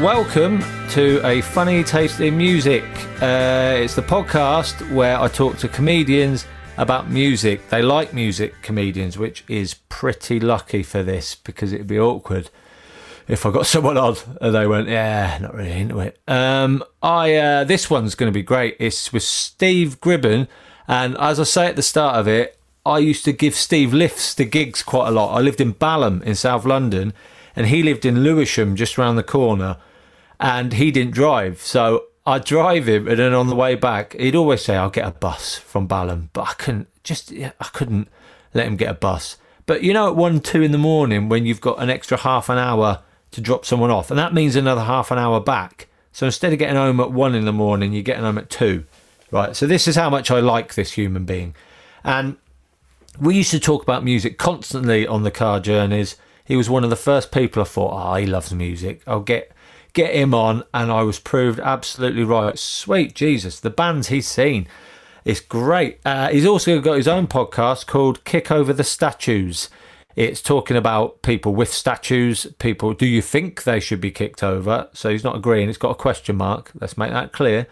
Welcome to a funny taste in music. Uh, it's the podcast where I talk to comedians about music. They like music, comedians, which is pretty lucky for this because it'd be awkward if I got someone on and they went, "Yeah, not really into it." Um, I uh, this one's going to be great. It's with Steve Gribbin, and as I say at the start of it, I used to give Steve lifts to gigs quite a lot. I lived in Balham in South London, and he lived in Lewisham, just round the corner and he didn't drive. So I'd drive him, and then on the way back, he'd always say, "I'll get a bus from Balham," but I couldn't just I couldn't let him get a bus. But you know, at one, two in the morning, when you've got an extra half an hour to drop someone off, and that means another half an hour back. So instead of getting home at one in the morning, you're getting home at two, right? So this is how much I like this human being, and we used to talk about music constantly on the car journeys. He was one of the first people I thought, oh, he loves music. I'll get get him on, and I was proved absolutely right. Sweet Jesus, the bands he's seen. It's great. Uh, he's also got his own podcast called Kick Over the Statues. It's talking about people with statues. People, do you think they should be kicked over? So he's not agreeing. It's got a question mark. Let's make that clear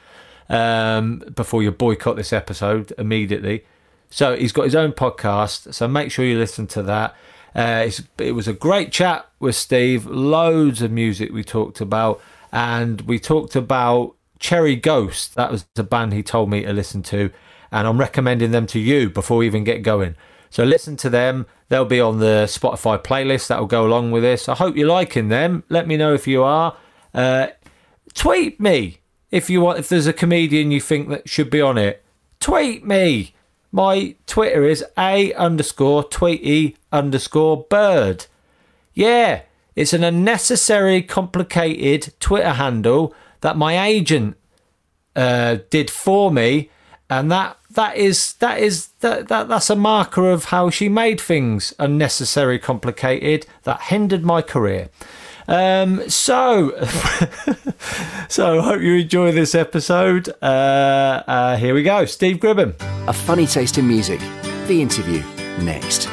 um, before you boycott this episode immediately. So he's got his own podcast. So make sure you listen to that. Uh, it was a great chat with Steve. Loads of music we talked about, and we talked about Cherry Ghost. That was the band he told me to listen to, and I'm recommending them to you before we even get going. So listen to them. They'll be on the Spotify playlist that will go along with this. I hope you're liking them. Let me know if you are. Uh, tweet me if you want. If there's a comedian you think that should be on it, tweet me. My Twitter is a underscore tweety underscore bird. Yeah, it's an unnecessary, complicated Twitter handle that my agent uh, did for me, and that that is that is that, that that's a marker of how she made things unnecessary, complicated that hindered my career. Um, so, so I hope you enjoy this episode. Uh, uh, here we go. Steve Gribbin. A funny taste in music. The interview next.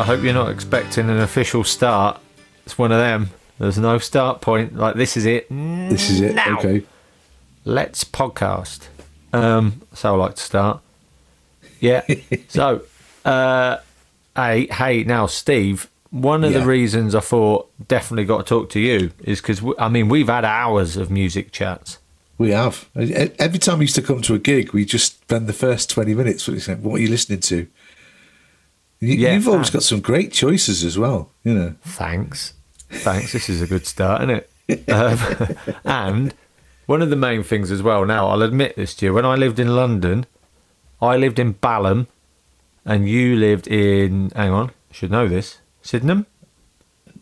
I hope you're not expecting an official start. It's one of them. There's no start point. Like this is it. This is it. Now. Okay. Let's podcast. Um, so I like to start. Yeah. so, uh, hey, hey, now, Steve. One of Yeah. the reasons I thought definitely got to talk to you is because I mean we've had hours of music chats. We have. Every time we used to come to a gig, we just spend the first 20 minutes saying, What are you listening to? You, Yeah, you've always got some great choices as well, you know. Thanks, thanks. This is a good start, isn't it? Um, and one of the main things as well. Now I'll admit this to you. When I lived in London, I lived in Balham, and you lived in. Hang on, I should know this. Sydenham,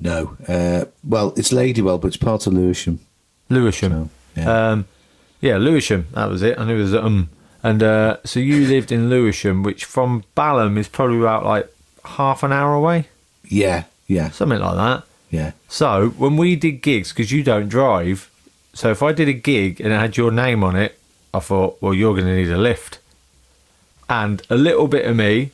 No. Uh, well, it's Ladywell, but it's part of Lewisham. Lewisham. So, yeah. Um, yeah, Lewisham. That was it. I knew it was um. And uh, so you lived in Lewisham, which from Balham is probably about like half an hour away, yeah, yeah, something like that. yeah. So when we did gigs, because you don't drive, so if I did a gig and it had your name on it, I thought, well, you're going to need a lift. And a little bit of me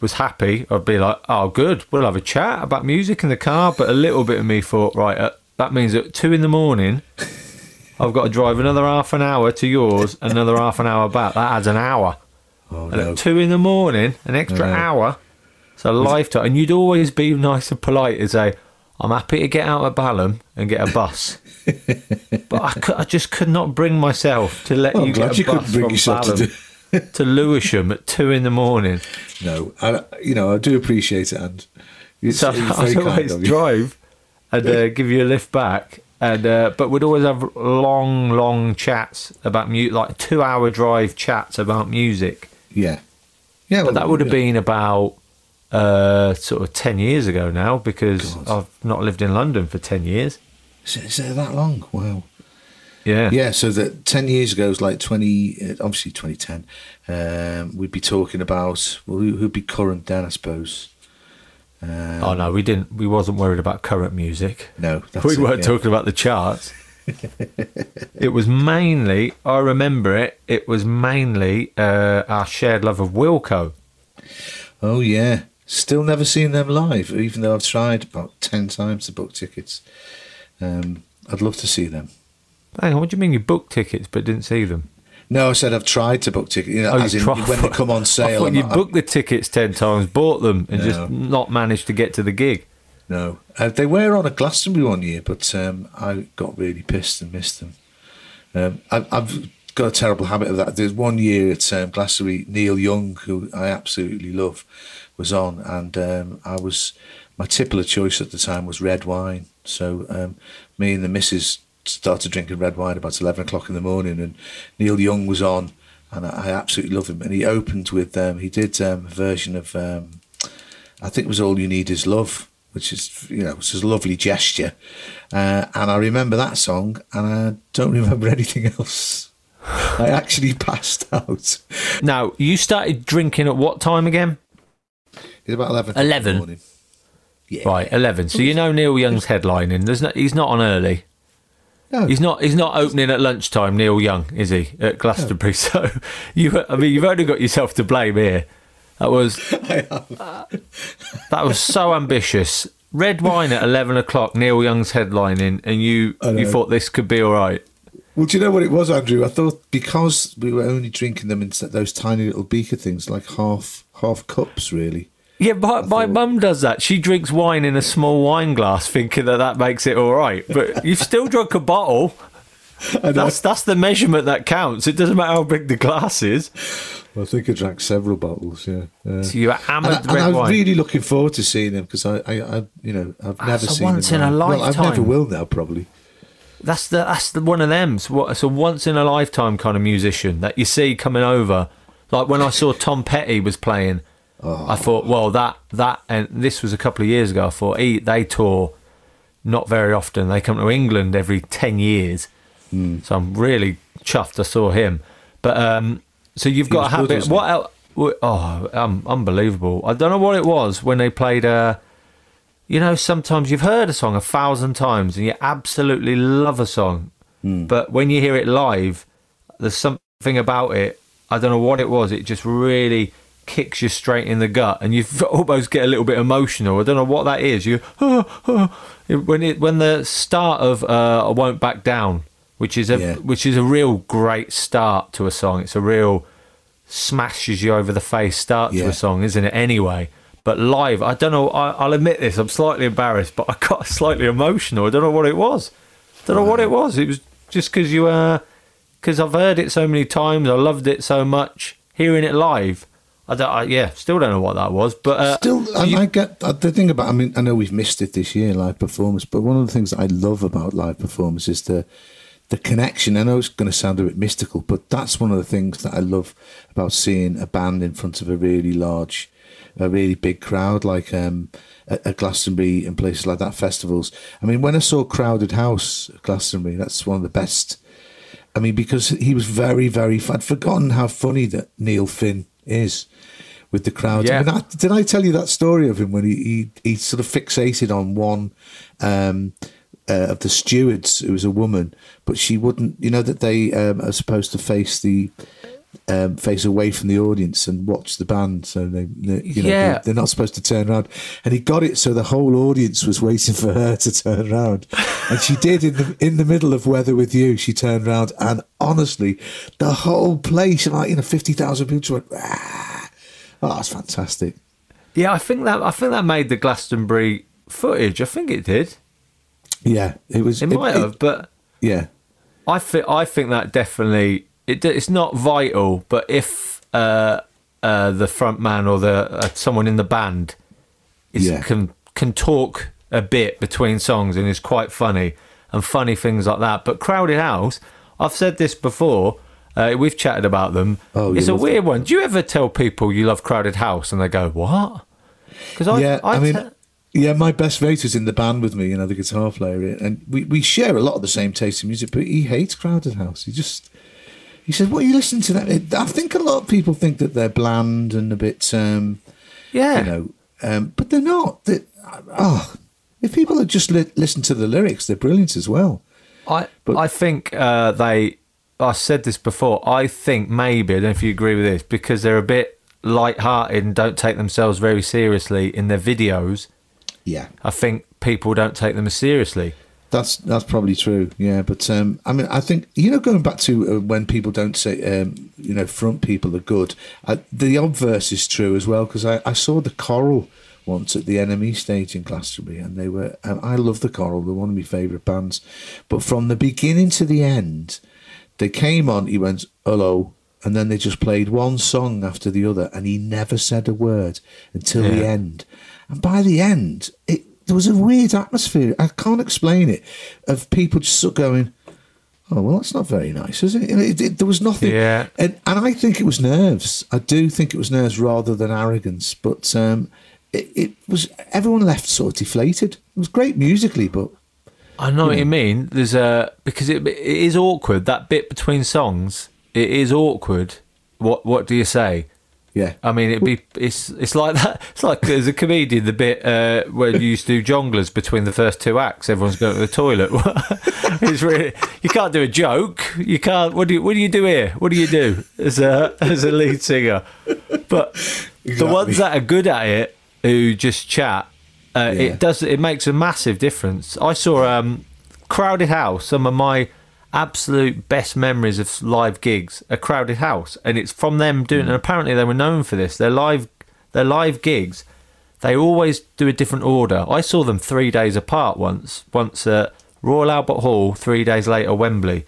was happy. I'd be like, oh, good, we'll have a chat about music in the car. But a little bit of me thought, right, uh, that means at two in the morning, I've got to drive another half an hour to yours, another half an hour back. That adds an hour. Oh, And no. at two in the morning, an extra No. hour. It's a lifetime, and you'd always be nice and polite and say, "I'm happy to get out of Balham and get a bus." But I, cou- I just could not bring myself to let Well, you get a you bus bring from yourself to to Lewisham at two in the morning. No, I, you know, I do appreciate it, and it's, So it's I'd always drive and uh, give you a lift back. And uh, but we'd always have long, long chats about music, like two-hour drive chats about music. Yeah, yeah. But that would have been about uh, sort of ten years ago now, because God. I've not lived in London for ten years. Is it, that long? Wow. Yeah, Yeah, so that ten years ago is like twenty, uh, obviously twenty ten. Um, we'd be talking about well, who, who'd be current then, I suppose. Um, Oh no, we didn't. We wasn't worried about current music. no, that's we it, weren't yeah. talking about the charts. it was mainly, I remember it. It was mainly uh, our shared love of Wilco. Oh yeah, still never seen them live, even though I've tried about ten times to book tickets. Um, I'd love to see them. Hang on, what do you mean you booked tickets but didn't see them? No, I said I've tried to book tickets. You know, Oh, as in tried- when they come on sale. You booked the tickets ten times, bought them, and No. just not managed to get to the gig. No, uh, they were on a Glastonbury one year, but um, I got really pissed and missed them. Um, I, I've got a terrible habit of that. There's one year at um, Glastonbury, Neil Young, who I absolutely love, was on, and um, I was my tipple of choice at the time was red wine. So um, me and the missus started drinking red wine about eleven o'clock in the morning, and Neil Young was on, and I, I absolutely love him. And he opened with um, he did um, a version of um, I think it was All You Need Is Love, which is, you know, it's a lovely gesture. Uh, and I remember that song and I don't remember anything else. I actually passed out. Now, you started drinking at what time again? It's about 11. o'clock in the 11? Yeah. Right, eleven. So you know Neil Young's headlining. There's no, he's not on early. No, He's not. He's not opening at lunchtime. Neil Young is he at Glastonbury? So you. I mean, you've only got yourself to blame here. That was. that was so ambitious. Red wine at eleven o'clock. Neil Young's headlining, and you you thought this could be all right. Well, do you know what it was, Andrew? I thought because we were only drinking them in those tiny little beaker things, like half half cups, really. Yeah, my, my mum does that. She drinks wine in a small wine glass, thinking that that makes it all right. But you've still drunk a bottle. That's that's the measurement that counts. It doesn't matter how big the glass is. Well, I think I drank several bottles. Yeah. Uh, So you and, I, hammered and red I was wine. really looking forward to seeing them because I, I, I, you know, I've never That's a seen once them. in a live. Well, I never will now, probably. That's the that's the one of them. It's what it's a once in a lifetime kind of musician that you see coming over. Like when I saw Tom Petty was playing, I thought, well, that that and this was a couple of years ago. I thought he, they tour not very often. They come to England every ten years, Hmm. so I'm really chuffed. I saw him, but um, so you've He got a habit. What else? Oh, um, unbelievable! I don't know what it was when they played. Uh, you know, sometimes you've heard a song a thousand times and you absolutely love a song, but when you hear it live, there's something about it. I don't know what it was. It just really kicks you straight in the gut, and you almost get a little bit emotional. I don't know what that is. You when it when the start of uh, "I Won't Back Down," which is a Yeah. which is a real great start to a song. It's a real smashes you over the face start to a song, isn't it? Anyway, but live, I don't know. I, I'll admit this. I'm slightly embarrassed, but I got slightly emotional. I don't know what it was. I don't know what it was. It was just because you uh because I've heard it so many times. I loved it so much. Hearing it live, I don't. I, yeah, still don't know what that was. But uh, Still, I, I get the thing about. I mean, I know we've missed it this year, live performance. But one of the things that I love about live performance is the the connection. I know it's going to sound a bit mystical, but that's one of the things that I love about seeing a band in front of a really large, a really big crowd, like um, at, at Glastonbury and places like that, festivals. I mean, when I saw Crowded House at Glastonbury, that's one of the best. I mean, because he was very, very. I'd forgotten how funny that Neil Finn is with the crowd. Yeah. I mean, I, did I tell you that story of him when he he, he sort of fixated on one um, uh, of the stewards? It was a woman, but she wouldn't. You know that they um, are supposed to face the. Um, face away from the audience and watch the band, so they, they you know, Yeah. they, they're not supposed to turn around. And he got it so the whole audience was waiting for her to turn around, and she did in the in the middle of Weather with You. She turned around, and honestly, the whole place, like you know, fifty thousand people went. "Ah." Oh, that's fantastic. Yeah, I think that I think that made the Glastonbury footage. I think it did. Yeah, it was. It, might have, but yeah, I think I think that definitely it, it's not vital. But if uh, uh, the front man or the uh, someone in the band is, Yeah. can can talk a bit between songs and is quite funny and funny things like that. But Crowded House, I've said this before. Uh, we've chatted about them. Oh, it's a weird one. Do you ever tell people you love Crowded House and they go, "What?" Because I, yeah. I, mean, te- yeah. My best mate is in the band with me. You know, the guitar player, and we we share a lot of the same taste in music. But he hates Crowded House. He just he said, "What are you listening to that?" I think a lot of people think that they're bland and a bit, um, yeah, you know, um, but they're not. They, oh, if people had just li- listened to the lyrics, they're brilliant as well. I But- I think uh, they. I said this before. I think maybe I don't know if you agree with this because they're a bit light-hearted and don't take themselves very seriously in their videos. Yeah, I think people don't take them as seriously. That's that's probably true. Yeah, but um, I mean, I think you know, going back to uh, when people don't say, um, you know, front people are good. Uh, the obverse is true as well because I, I saw the Coral once at the enemy stage in Glastonbury, and they were. And I love the Coral; they're one of my favourite bands. But from the beginning to the end, they came on. He went hello, and then they just played one song after the other, and he never said a word until the end. And by the end, it there was a weird atmosphere. I can't explain it. Of people just sort of going, "Oh well, that's not very nice, is it?" It, it- there was nothing. Yeah. And and I think it was nerves. I do think it was nerves rather than arrogance. But um, it, it was everyone left sort of deflated. It was great musically, but I know what you mean. There's a because it, it is awkward that bit between songs. It is awkward. What what do you say? yeah, I mean, it'd be it's it's like that. It's like there's a comedian, the bit uh, where you used to do jonglers between the first two acts. Everyone's going to the toilet. it's really you can't do a joke. You can't. What do you What do you do here? What do you do as a as a lead singer? But the ones that are good at it, who just chat, uh, Yeah. it does. It makes a massive difference. I saw um, Crowded House. Some of my absolute best memories of live gigs a crowded house and it's from them doing and apparently they were known for this their live their live gigs they always do a different order i saw them three days apart once once at royal albert hall three days later wembley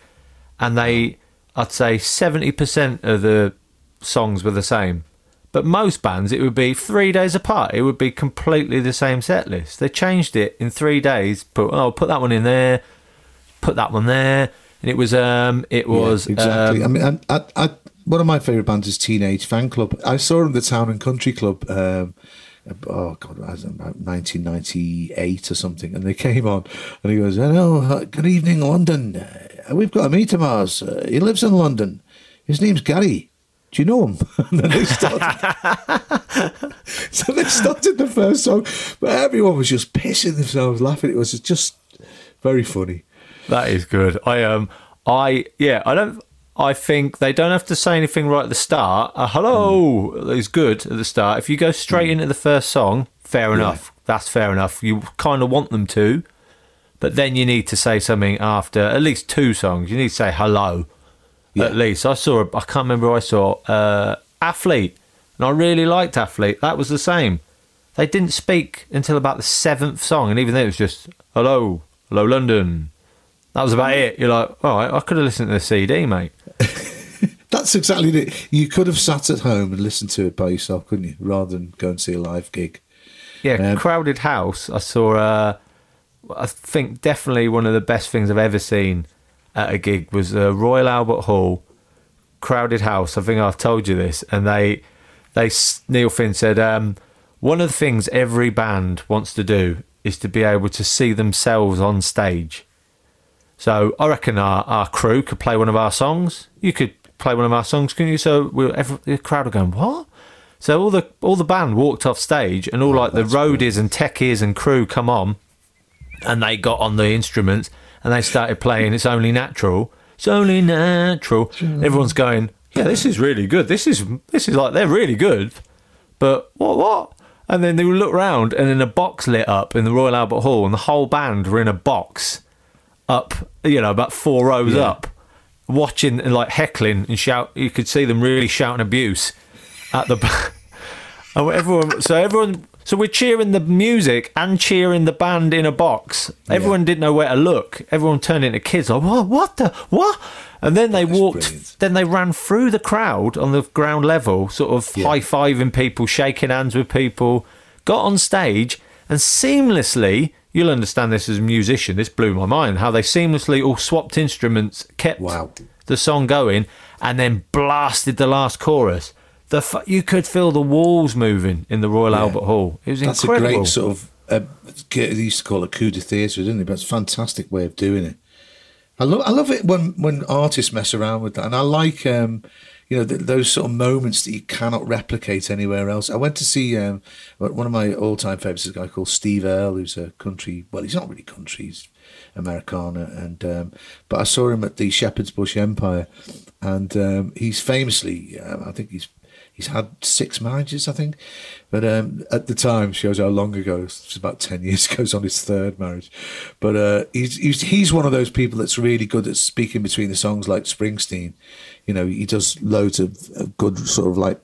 and they i'd say 70% of the songs were the same but most bands it would be three days apart it would be completely the same set list they changed it in three days put oh put that one in there put that one there and it was um it was Yeah, exactly. um, I mean, I, I, I, one of my favourite bands is Teenage Fanclub. I saw them at the Town and Country Club. Um, oh God, I was about 1998 or something, and they came on, and he goes, "Hello, uh, good evening, London. Uh, we've got a meet of ours. Uh, he lives in London. His name's Gary." Do you know him? and then they started. so they started the first song, but everyone was just pissing themselves laughing. It was just very funny. That is good. I um I yeah, I don't I think they don't have to say anything right at the start. A hello mm. is good at the start. If you go straight mm. into the first song, fair enough. That's fair enough. You kind of want them to, but then you need to say something after at least two songs. You need to say hello. At least I saw. I can't remember. Who I saw uh, athlete, and I really liked athlete. That was the same. They didn't speak until about the seventh song, and even then it was just hello, hello London. That was about it. You're like, all right, I could have listened to the CD, mate. That's exactly it. You could have sat at home and listened to it by yourself, couldn't you? Rather than go and see a live gig. Yeah, Um, crowded house. I saw. Uh, I think definitely one of the best things I've ever seen at a gig was uh, Royal Albert Hall, crowded house. I think I've told you this, and they, they Neil Finn said um, one of the things every band wants to do is to be able to see themselves on stage. So I reckon our, our crew could play one of our songs. You could play one of our songs, couldn't you? So we'll, every, the crowd are going, what? So all the all the band walked off stage, and all like the roadies and techies and crew come on, and they got on the instruments and they started playing "It's Only Natural." It's only natural. Everyone's going, yeah, this is really good. This is this is like they're really good, but what what? And then they would look round, and then a box lit up in the Royal Albert Hall, and the whole band were in a box up, you know, about four rows Yeah. up, watching and like heckling and shout. You could see them really shouting abuse at the. And everyone, so everyone, so we're cheering the music and cheering the band in a box. Everyone didn't know where to look. Everyone turned into kids like, what? What the what? And then they walked. brilliant. Then they ran through the crowd on the ground level, sort of Yeah. high fiving people, shaking hands with people. Got on stage and seamlessly. You'll understand this as a musician. This blew my mind. How they seamlessly all swapped instruments, kept Wow. the song going, and then blasted the last chorus. The you could feel the walls moving in the Royal Albert Hall. It was That's incredible. a great sort of. Uh, they used to call it coup de theatre, didn't they? But it's a fantastic way of doing it. I love, I love it when, when artists mess around with that, and I like, um, you know, th- those sort of moments that you cannot replicate anywhere else. I went to see um, one of my all-time favourites, is a guy called Steve Earle, who's a country. Well, he's not really country; he's Americana, and um, but I saw him at the Shepherd's Bush Empire, and um, he's famously, um, I think he's he's had six marriages, I think, but um, at the time shows how long ago. It's about ten years ago. He's on his third marriage, but uh, he's, he's he's one of those people that's really good at speaking between the songs, like Springsteen. You know, he does loads of, of good sort of like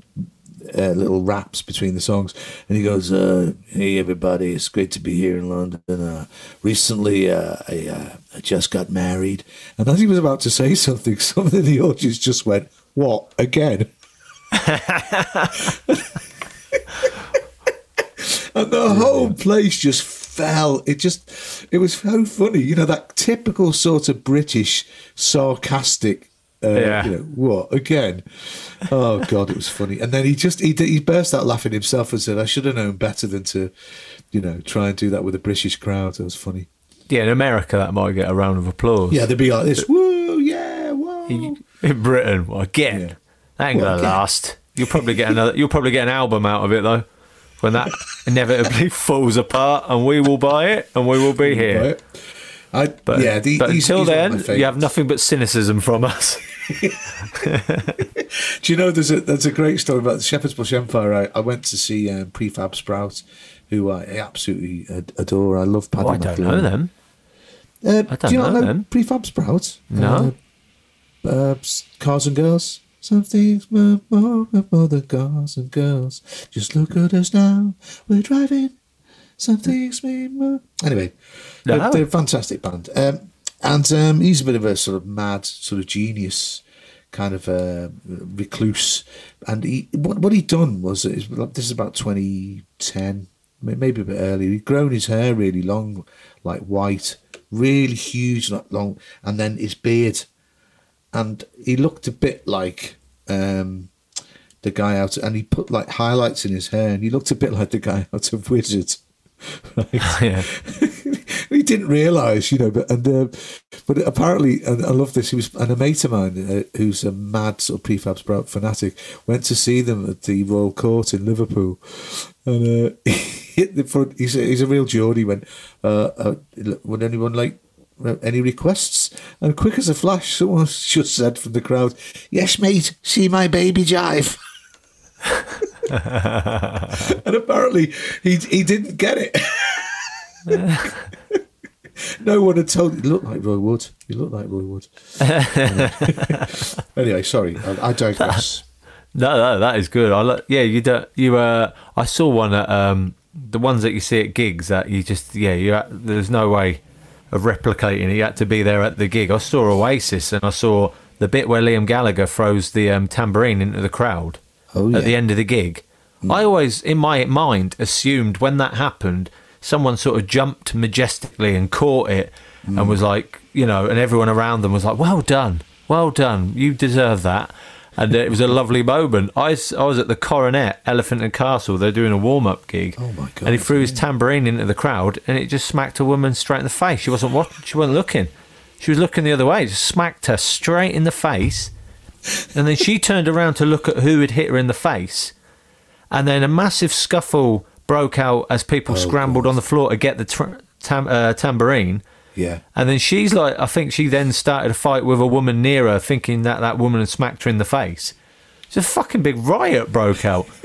uh, little raps between the songs, and he goes, uh, "Hey everybody, it's great to be here in London. Uh, recently, uh, I, uh, I just got married." And as he was about to say something, something in the audience just went, "What again?" and the whole place just fell. It just, it was so funny. You know that typical sort of British sarcastic. Uh, Yeah. You know what again? Oh god, it was funny. And then he just he he burst out laughing himself and said, "I should have known better than to, you know, try and do that with a British crowd." It was funny. yeah, in America that might get a round of applause. Yeah, they'd be like this. Woo, yeah, whoa. In Britain, well, again. That ain't gonna last. You'll probably get another. You'll probably get an album out of it though, when that inevitably falls apart, and we will buy it, and we will be here. I, But, yeah, the, but he's- until he's one of my then, you have nothing but cynicism from us. Do you know there's a there's a great story about the Shepherd's Bush Empire? I, I went to see um, Prefab Sprout, who I absolutely adore. I love Paddy Oh, I don't know them. Uh, I don't do you know know them. Prefab Sprout? No. Uh, uh, cars and girls. Some things more, more, more than cars and girls. Just look at us now. We're driving. Some things mean more. Anyway, No. they're, they're a fantastic band. Um, and um, he's a bit of a sort of mad, sort of genius kind of uh, recluse. And he, what, what he'd done was, this is about 2010, maybe a bit earlier, he'd grown his hair really long, like white, really huge, like long, and then his beard. And he looked a bit like um, the guy out, and he put like highlights in his hair, and he looked a bit like the guy out of Wizzard. Right? Yeah. he didn't realise, you know, but and uh, but apparently, and I love this. He was and a mate of mine uh, who's a mad sort of prefab fanatic went to see them at the Royal Court in Liverpool, and uh, he hit the front. He's a, he's a real Geordie. Went, uh, uh, would anyone like? Any requests? And quick as a flash, someone just said from the crowd, "Yes, mate. See my baby jive." and apparently, he he didn't get it. no one had told. You look like Roy Wood. You look like Roy Wood. anyway, sorry, I, I digress. No, no, that is good. I lo- yeah, you don't, you uh, I saw one at um, the ones that you see at gigs that you just yeah, you there's no way of replicating it. You had to be there at the gig. I saw Oasis and I saw the bit where Liam Gallagher throws the um, tambourine into the crowd Oh, yeah. at the end of the gig. I always, in my mind, assumed when that happened, someone sort of jumped majestically and caught it and was like, you know, and everyone around them was like, well done, well done, you deserve that. And it was a lovely moment. I was at the Coronet, Elephant and Castle. They're doing a warm up gig. Oh, my god! And he threw his tambourine into the crowd, and it just smacked a woman straight in the face. She wasn't watching. She wasn't looking. She was looking the other way. Just smacked her straight in the face. And then she turned around to look at who had hit her in the face. And then a massive scuffle broke out as people Oh, scrambled God. on the floor to get the tr- tam- uh, tambourine. Yeah. And then she's like, I think she then started a fight with a woman near her, thinking that that woman had smacked her in the face. It's a fucking big riot broke out.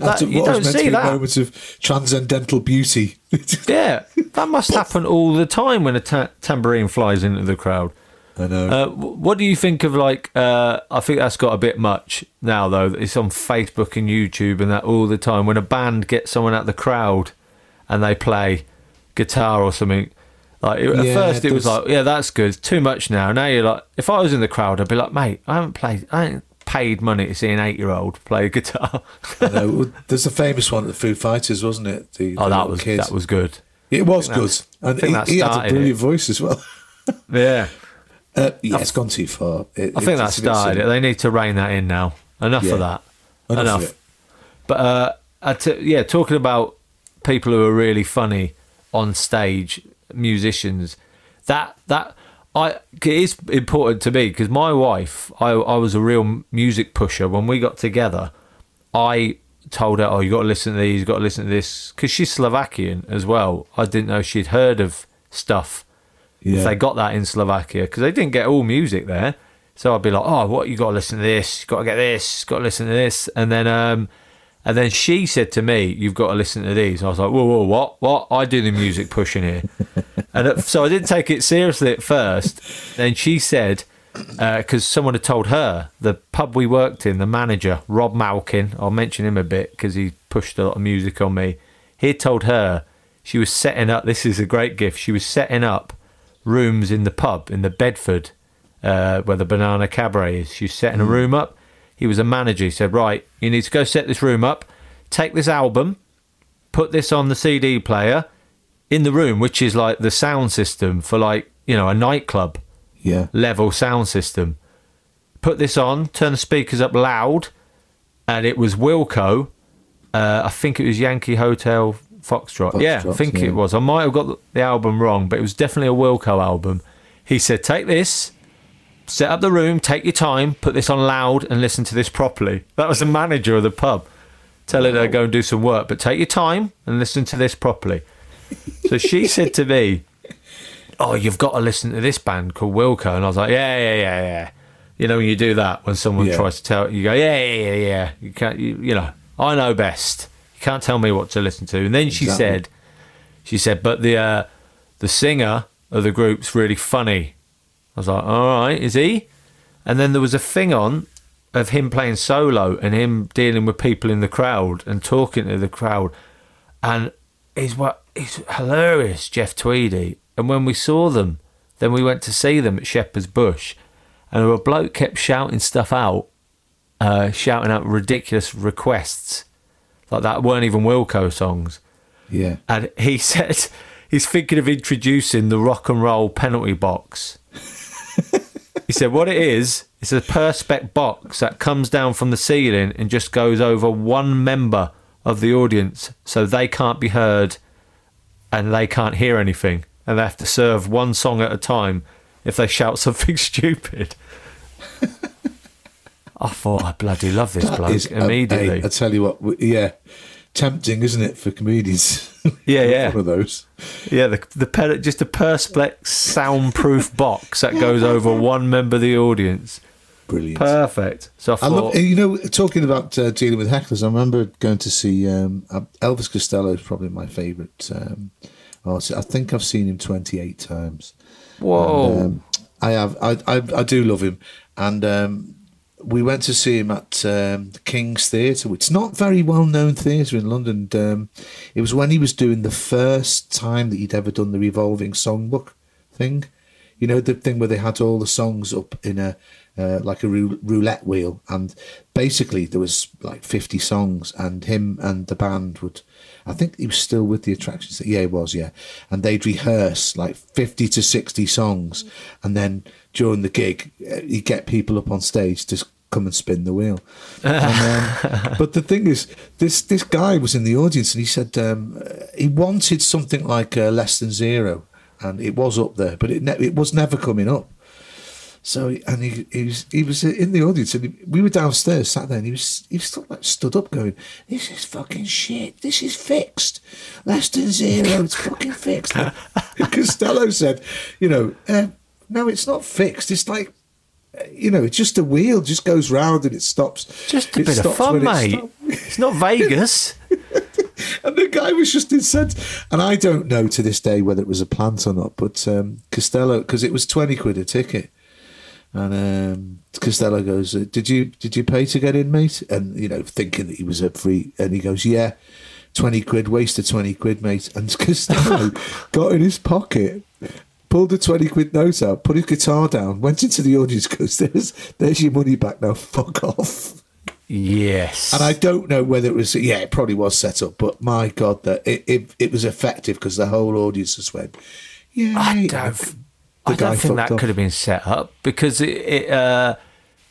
After you was don't meant to see be that. moments of transcendental beauty. Yeah, that must happen all the time when a ta- tambourine flies into the crowd. I know. Uh, what do you think of like? Uh, I think that's got a bit much now, though. It's on Facebook and YouTube and that all the time. When a band gets someone out the crowd and they play guitar or something, like at Yeah, first it was like, yeah, that's good. It's too much now. Now you're like, if I was in the crowd, I'd be like, mate, I haven't played, I ain't paid money to see an eight-year-old play a guitar. Well, There's a famous one at the Foo Fighters, wasn't it? The, oh, that was kid. that was good. It was good, and I think he, he had a brilliant it. voice as well. Yeah, Uh, yeah, it's gone too far. It- I think that started it. They need to rein that in now. Enough Yeah. of that. Enough of Enough. it. But uh, t- yeah, talking about people who are really funny on stage, musicians. That that I it is important to me because my wife, I I was a real music pusher when we got together. I told her, "Oh, you got to listen to these. You got to listen to this," because she's Slovakian as well. I didn't know she'd heard of stuff Yeah. if they got that in Slovakia because they didn't get all music there. So I'd be like, "Oh, what you got to listen to this? You got to get this. Got to listen to this." And then, um, and then she said to me, "You've got to listen to these." I was like, "Whoa, whoa, what? What? I do the music pushing here." and at, so I didn't take it seriously at first. Then she said, uh, because someone had told her the pub we worked in, the manager Rob Malkin, I'll mention him a bit because he pushed a lot of music on me. He had told her she was setting up. This is a great gift. She was setting up rooms in the pub in the Bedford, uh, where the Banana Cabaret is. She was setting a mm. room up. He was a manager. He said, "Right, you need to go set this room up. Take this album, put this on the CD player in the room, which is like the sound system for like you know a nightclub." Yeah. level sound system. Put this on, turn the speakers up loud, and it was Wilco. Uh, I think it was Yankee Hotel Foxtrot. yeah, I think yeah. it was. I might have got the album wrong, but it was definitely a Wilco album. He said, "Take this, set up the room, take your time, put this on loud, and listen to this properly." That was the manager of the pub telling her to go and do some work, but take your time and listen to this properly. So she said to me, "Oh, you've got to listen to this band called Wilco," and I was like, "Yeah, yeah, yeah, yeah." You know, when you do that, when someone Yeah. tries to tell you, go, "Yeah, yeah, yeah, yeah." You can't, you, you know, I know best. You can't tell me what to listen to. And then she Exactly. said, she said, "But the uh, the singer of the group's really funny." I was like, "All right, is he?" And then there was a thing on of him playing solo and him dealing with people in the crowd and talking to the crowd, and he's what he's hilarious, Jeff Tweedy. And when we saw them, then we went to see them at Shepherd's Bush, and a bloke kept shouting stuff out, uh, shouting out ridiculous requests, like that weren't even Wilco songs. Yeah. And he said he's thinking of introducing the rock and roll penalty box. He said what it is, it's a perspex box that comes down from the ceiling and just goes over one member of the audience so they can't be heard and they can't hear anything. And they have to serve one song at a time if they shout something stupid. I thought I bloody love this bloke Is- uh, immediately. I tell you what, yeah, tempting, isn't it, for comedians? Yeah, yeah. One of those. Yeah, the the pe- just a perspex soundproof box that goes over one member of the audience. Brilliant. Perfect. So I I thought, love, you know, talking about uh, dealing with hecklers. I remember going to see um, Elvis Costello is probably my favourite um, artist. I think I've seen him twenty eight times. whoa, And, um, I have. I, I I do love him, and um, we went to see him at um, the King's Theatre, which is not very well known theatre in London. Um, it was when he was doing the first time that he'd ever done the revolving songbook thing. You know the thing where they had all the songs up in a uh, like a roulette wheel, and basically there was like fifty songs, and him and the band would. I think he was still with the attractions. That yeah, he was. Yeah, and they'd rehearse like fifty to sixty songs, and then during the gig, uh, he'd get people up on stage to come and spin the wheel. And, um, but the thing is, this this guy was in the audience, and he said um, he wanted something like uh, less than zero, and it was up there, but it ne- it was never coming up. So and he, he was he was in the audience and he, we were downstairs sat there and he was he was still like stood up going this is fucking shit this is fixed less than zero it's fucking fixed and Costello said you know uh, no it's not fixed it's like you know it's just a wheel just goes round and it stops just a It bit of fun, it mate. It's not Vegas. And the guy was just incensed. And I don't know to this day whether it was a plant or not, but um, Costello, because it was 20 quid a ticket. And um, Costello goes, uh, "Did you did you pay to get in, mate?" And you know, thinking that he was a free, and he goes, "Yeah, twenty quid, wasted twenty quid, mate." And Costello got in his pocket, pulled a twenty quid note out, put his guitar down, went into the audience, goes, "There's there's your money back now, fuck off." Yes. And I don't know whether it was, yeah, it probably was set up, but my God, that it, it, it was effective because the whole audience just went, yeah. I don't. I don't think that could have been set up because it, it uh,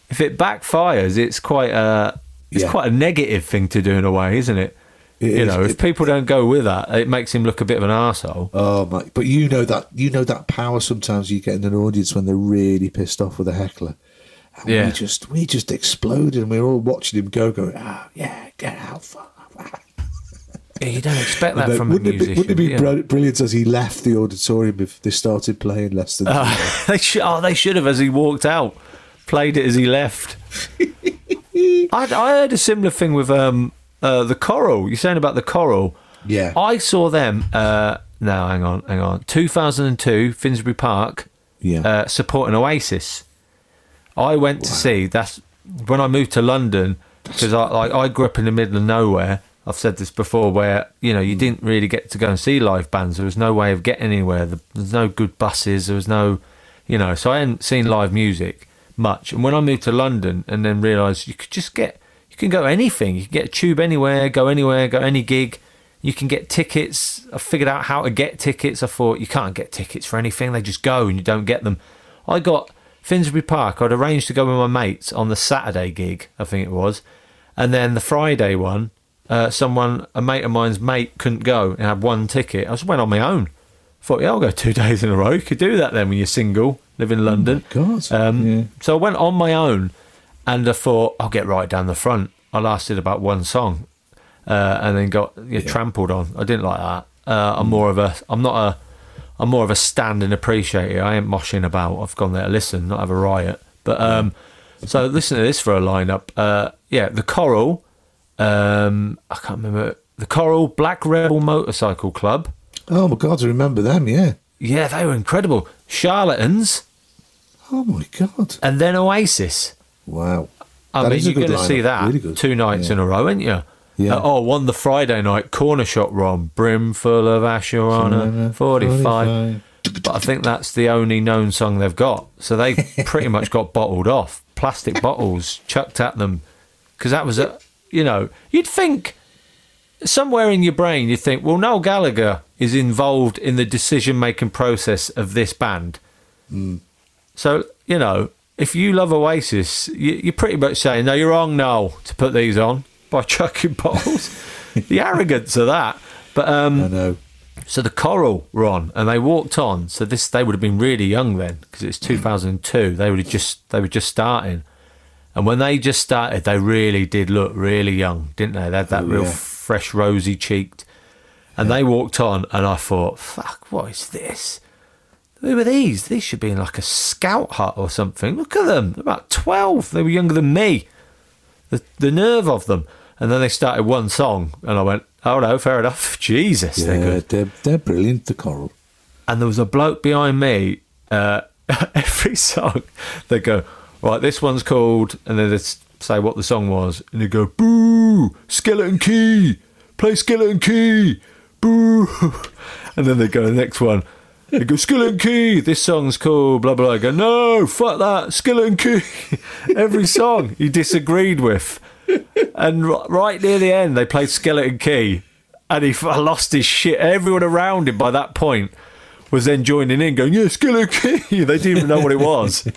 if it backfires, it's quite a it's Yeah. quite a negative thing to do in a way, isn't it? It you is. know, if It- people don't go with that, it makes him look a bit of an arsehole. Oh my! But you know that you know that power sometimes you get in an audience when they're really pissed off with a heckler. And Yeah. we just we just exploded, and we were all watching him go, going, "Oh yeah, get out!" fuck." You don't expect that then from a wouldn't, it be, wouldn't it be brilliant as he left the auditorium if they started playing less than? they should. Oh, they should have as he walked out. Played it as he left. I, I heard a similar thing with um uh, the Coral. You're saying about the Coral. Yeah. I saw them. Uh, no, hang on, hang on. 2002, Finsbury Park. Yeah. Uh, supporting Oasis. I went to see. That's when I moved to London because I like I grew up in the middle of nowhere. I've said this before, where you know you Hmm. didn't really get to go and see live bands. There was no way of getting anywhere. There was no good buses. There was no, you know. So I hadn't seen live music much. And when I moved to London, and then realised you could just get, you can go anything. You can get a tube anywhere, go anywhere, go any gig. You can get tickets. I figured out how to get tickets. I thought you can't get tickets for anything. They just go and you don't get them. I got Finsbury Park. I'd arranged to go with my mates on the Saturday gig, I think it was, and then the Friday one. Uh, someone, a mate of mine's mate, couldn't go and had one ticket. I just went on my own. Thought, yeah, I'll go two days in a row. You could do that then when you're single, live in London. God, Um, yeah. So I went on my own, and I thought I'll get right down the front. I lasted about one song, uh, and then got yeah, trampled on. I didn't like that. Uh, I'm more of a. I'm not a. I'm more of a stand and appreciator. I ain't moshing about. I've gone there to listen, not have a riot. But um, so listen to this for a lineup. Uh, yeah, the Coral. Um, I can't remember the Coral Black Rebel Motorcycle Club. oh my God, I remember them. Yeah. Yeah, they were incredible. Charlatans, Oh my God! and then Oasis. Wow. I That mean, you're going to see that Really two nights Yeah. in a row, aren't you? Yeah. Uh, oh, one the Friday night Cornershop rom, brim full of Asha on 45. But I think that's the only known song they've got. So they pretty much got bottled off. Plastic bottles chucked at them. Because that was a, you know, you'd think somewhere in your brain, you'd think, well, Noel Gallagher is involved in the decision making process of this band. So, you know, if you love Oasis, you, you're pretty much saying, no, you're wrong, Noel, to put these on by chucking bottles. the arrogance of that. But um, I know. so the Coral were on, and they walked on. So this they would have been really young then, because it's 2002. They would have just they were just starting, and when they just started, they really did look really young, didn't they? They had that real yeah. fresh, rosy cheeked, and they walked on, and I thought, "Fuck, what is this? Who are these? These should be in like a scout hut or something. Look at them. They're about 12. They were younger than me. The the nerve of them." And then they started one song, and I went, "Oh no, fair enough. Jesus, they're good." they're, they're brilliant. The Coral. and there was a bloke behind me. Uh, every song, they go, right, this one's called, and then they say what the song was, and they go, boo, skeleton key, play skeleton key, boo, and then they go the next one. They go skeleton key. This song's called blah blah. I go no, fuck that skeleton key. Every song he disagreed with, and right near the end they played skeleton key, and he lost his shit. Everyone around him by that point was then joining in, going, "Yeah, skeleton key." They didn't even know what it was.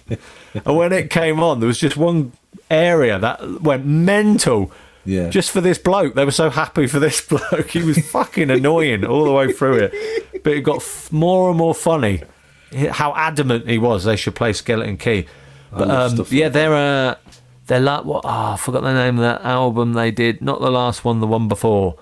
and when it came on, there was just one area that went mental. Yeah. Just for this bloke, they were so happy for this bloke. He was fucking annoying all the way through it, but it got f- more and more funny. How adamant he was they should play Skeleton Key. But um, yeah, they're uh, they're like what? Oh, I forgot the name of that album they did. Not the last one, the one before.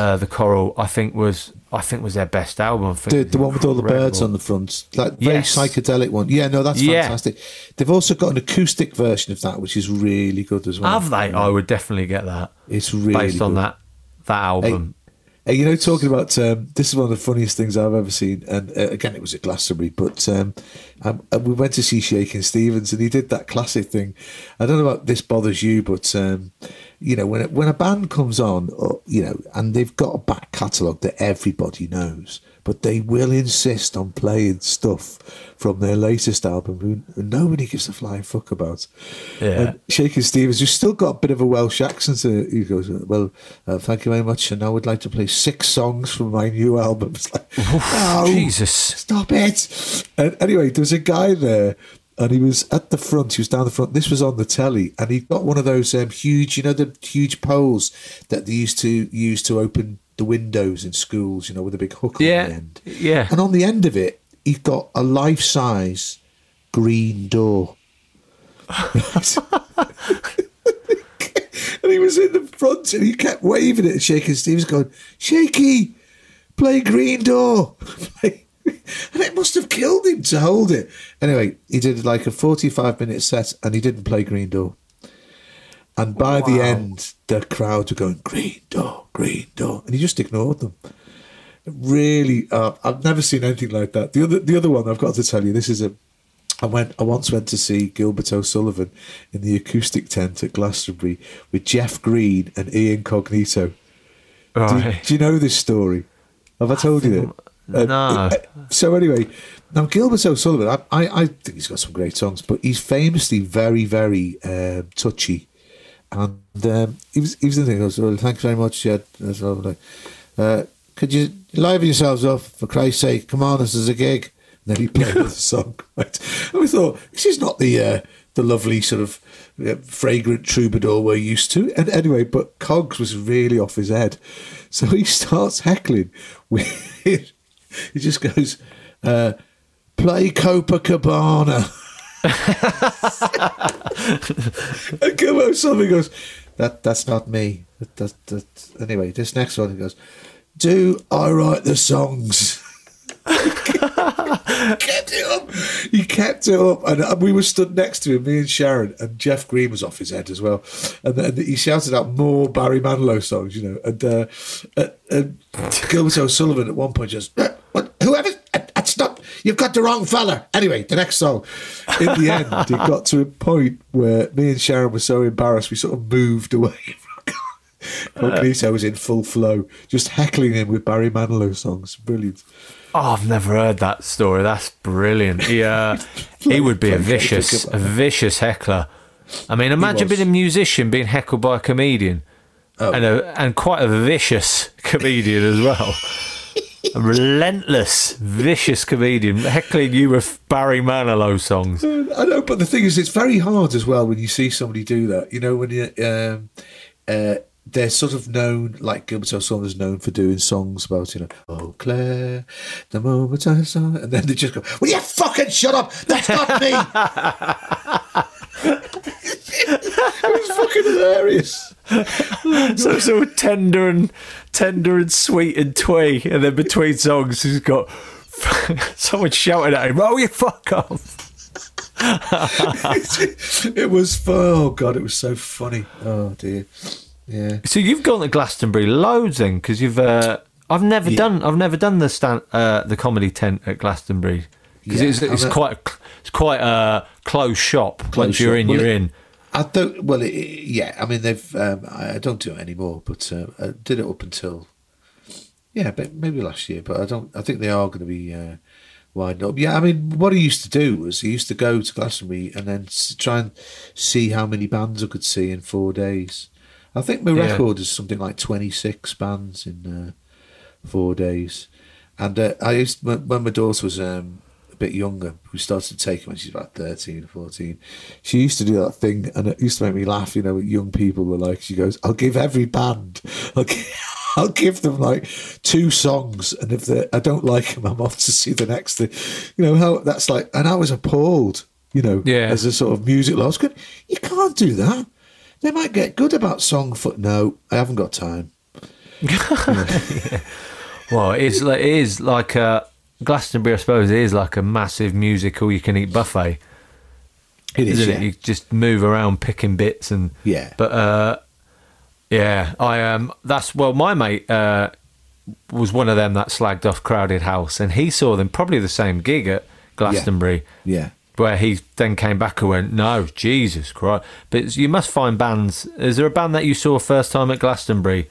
Uh, the Coral, I think was I think was their best album. The, the one with all the birds on the front, like very Yes. psychedelic one. Yeah, no, that's Yeah. fantastic. They've also got an acoustic version of that, which is really good as well. Have they? I would definitely get that It's really based on that that album. Uh, you know, talking about um, this is one of the funniest things I've ever seen, and uh, again, it was at Glastonbury. But um, um, uh, we went to see Shakin' Stevens, and he did that classic thing. I don't know about this bothers you, but um, you know, when when a band comes on, or, you know, and they've got a back catalogue that everybody knows, but they will insist on playing stuff from their latest album who nobody gives a flying fuck about. Yeah. And Shakin' Stevens, who's still got a bit of a Welsh accent, uh, he goes, "Well, uh, thank you very much, and I would like to play six songs from my new album." It's like, no, Jesus. stop it! And anyway, there was a guy there. And he was at the front. He was down the front. This was on the telly, and he got one of those um, huge, you know, the huge poles that they used to use to open the windows in schools. You know, with a big hook Yeah. on the end. Yeah. And on the end of it, he's got a life size green door. and he was in the front and he kept waving it and shaking Steve's going, Shaky, play green door. and it must have killed him to hold it. Anyway, he did like a 45 minute set and he didn't play green door. And by the end, the crowd were going, Green door, green door. And he just ignored them really uh, I've never seen anything like that. The other the other one I've got to tell you this is a I went I once went to see Gilbert O'Sullivan in the acoustic tent at Glastonbury with Jeff Green and Ian Cognito. Do, Right. do you know this story? Have I told you that? No. uh, so anyway, now Gilbert O'Sullivan, I, I, I think he's got some great songs, but he's famously very, very um, touchy. And um, he was he was the thing. He goes, well, thanks very much. All. Like, uh, could you liven yourselves up for Christ's sake? Come on, this is a gig. And then he played the song. Right? And we thought this is not the uh, the lovely sort of uh, fragrant troubadour we're used to. And anyway, but Cogs was really off his head, so he starts heckling. With, he just goes, uh, "Play Copacabana." And Gilbert O'Sullivan goes, "That that's not me." That, that, that. Anyway, this next one he goes, "Do I write the songs?" kept it up. He kept it up, and, and we were stood next to him, me and Sharon, and Jeff Green was off his head as well. And he shouted out more Barry Manilow songs, you know. And, uh, uh, and Gilbert O'Sullivan at one point just, "Uh, whoever, uh, you've got the wrong fella. Anyway, the next song. In the end, it got to a point where me and Sharon were so embarrassed, we sort of moved away. Cognito was in full flow, just heckling him with Barry Manilow songs. Brilliant. Oh, I've never heard that story. That's brilliant. He, uh, he would be a vicious, a vicious heckler. I mean, imagine being a musician being heckled by a comedian, and a, and quite a vicious comedian as well. A relentless, vicious comedian heckling you with Barry Manilow songs. I know, but the thing is, it's very hard as well when you see somebody do that. You know, when you, um, uh, they're sort of known, like Gilbert O'Sullivan's known for doing songs about, you know, oh Claire, the moment I saw, and then they just go, "Will you fucking shut up? That's not me." it was fucking hilarious. So so tender and tender and sweet and twee, and then between songs, he's got someone shouting at him, "Oh, you fuck off!" it was oh god, it was so funny. Oh dear, yeah. So you've gone to Glastonbury loads then, because you've. Uh, I've never done. I've never done the stand, uh, the comedy tent at Glastonbury because Yeah, it's, it's quite a, it's quite a closed shop. Once Closed you're shop. in, Well, you're it- in. I don't. Well, it, yeah. I mean, they've. Um, I don't do it anymore, but uh, I did it up until. Yeah, but maybe last year, but I don't. I think they are going to be uh, winding up. Yeah, I mean, what I used to do was I used to go to Glastonbury and then try and see how many bands I could see in four days. I think my Yeah. record is something like twenty six bands in uh, four days, and uh, I used when, my daughter was um, bit younger. We started to take her when she's about 13 or 14. She used to do that thing, and it used to make me laugh. You know, what young people were like, she goes, I'll give every band, I'll give, I'll give them like two songs, and if they, I don't like them, I'm off to see the next thing. You know, how that's like, and I was appalled, you know, Yeah. as a sort of music was going, You can't do that. They might get good about song foot. No, I haven't got time. Well, it's like, it is like a Glastonbury. I suppose is like a massive musical you can eat buffet, It is, isn't yeah. it? You just move around picking bits and Yeah. But uh, yeah, I um, that's well, my mate uh, was one of them that slagged off Crowded House, and he saw them probably the same gig at Glastonbury. Yeah. Where he then came back and went, no, Jesus Christ! But you must find bands. Is there a band that you saw first time at Glastonbury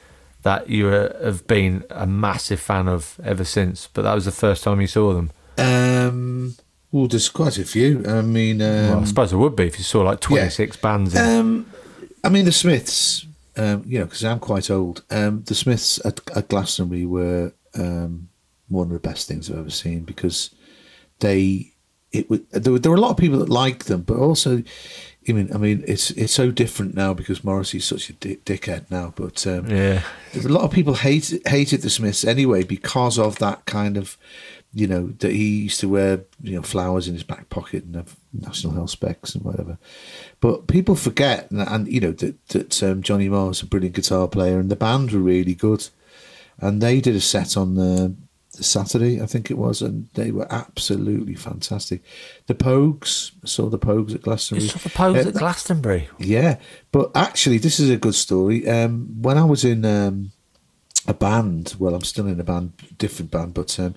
that you uh, have been a massive fan of ever since? But that was the first time you saw them. Um, well, there's quite a few. I mean, um, well, I suppose it would be if you saw like 26 yeah. bands. In. Um, I mean, the Smiths, um, you know, because I'm quite old. Um, the Smiths at, at Glastonbury were um, one of the best things I've ever seen because they, it was, there were, there were a lot of people that liked them, but also, I mean, I mean, it's it's so different now because Morrissey's such a dick, dickhead now. But um, yeah, a lot of people hated hated the Smiths anyway because of that kind of you know, that he used to wear, you know, flowers in his back pocket and have National Health specs and whatever. But people forget, and, and you know, that, that um, Johnny Marr was a brilliant guitar player and the band were really good. And they did a set on the Saturday, I think it was, and they were absolutely fantastic. The Pogues, saw the Pogues at Glastonbury. You saw the Pogues uh, at Glastonbury? Yeah. But actually, this is a good story. Um, when I was in um, a band, well, I'm still in a band, different band, but um,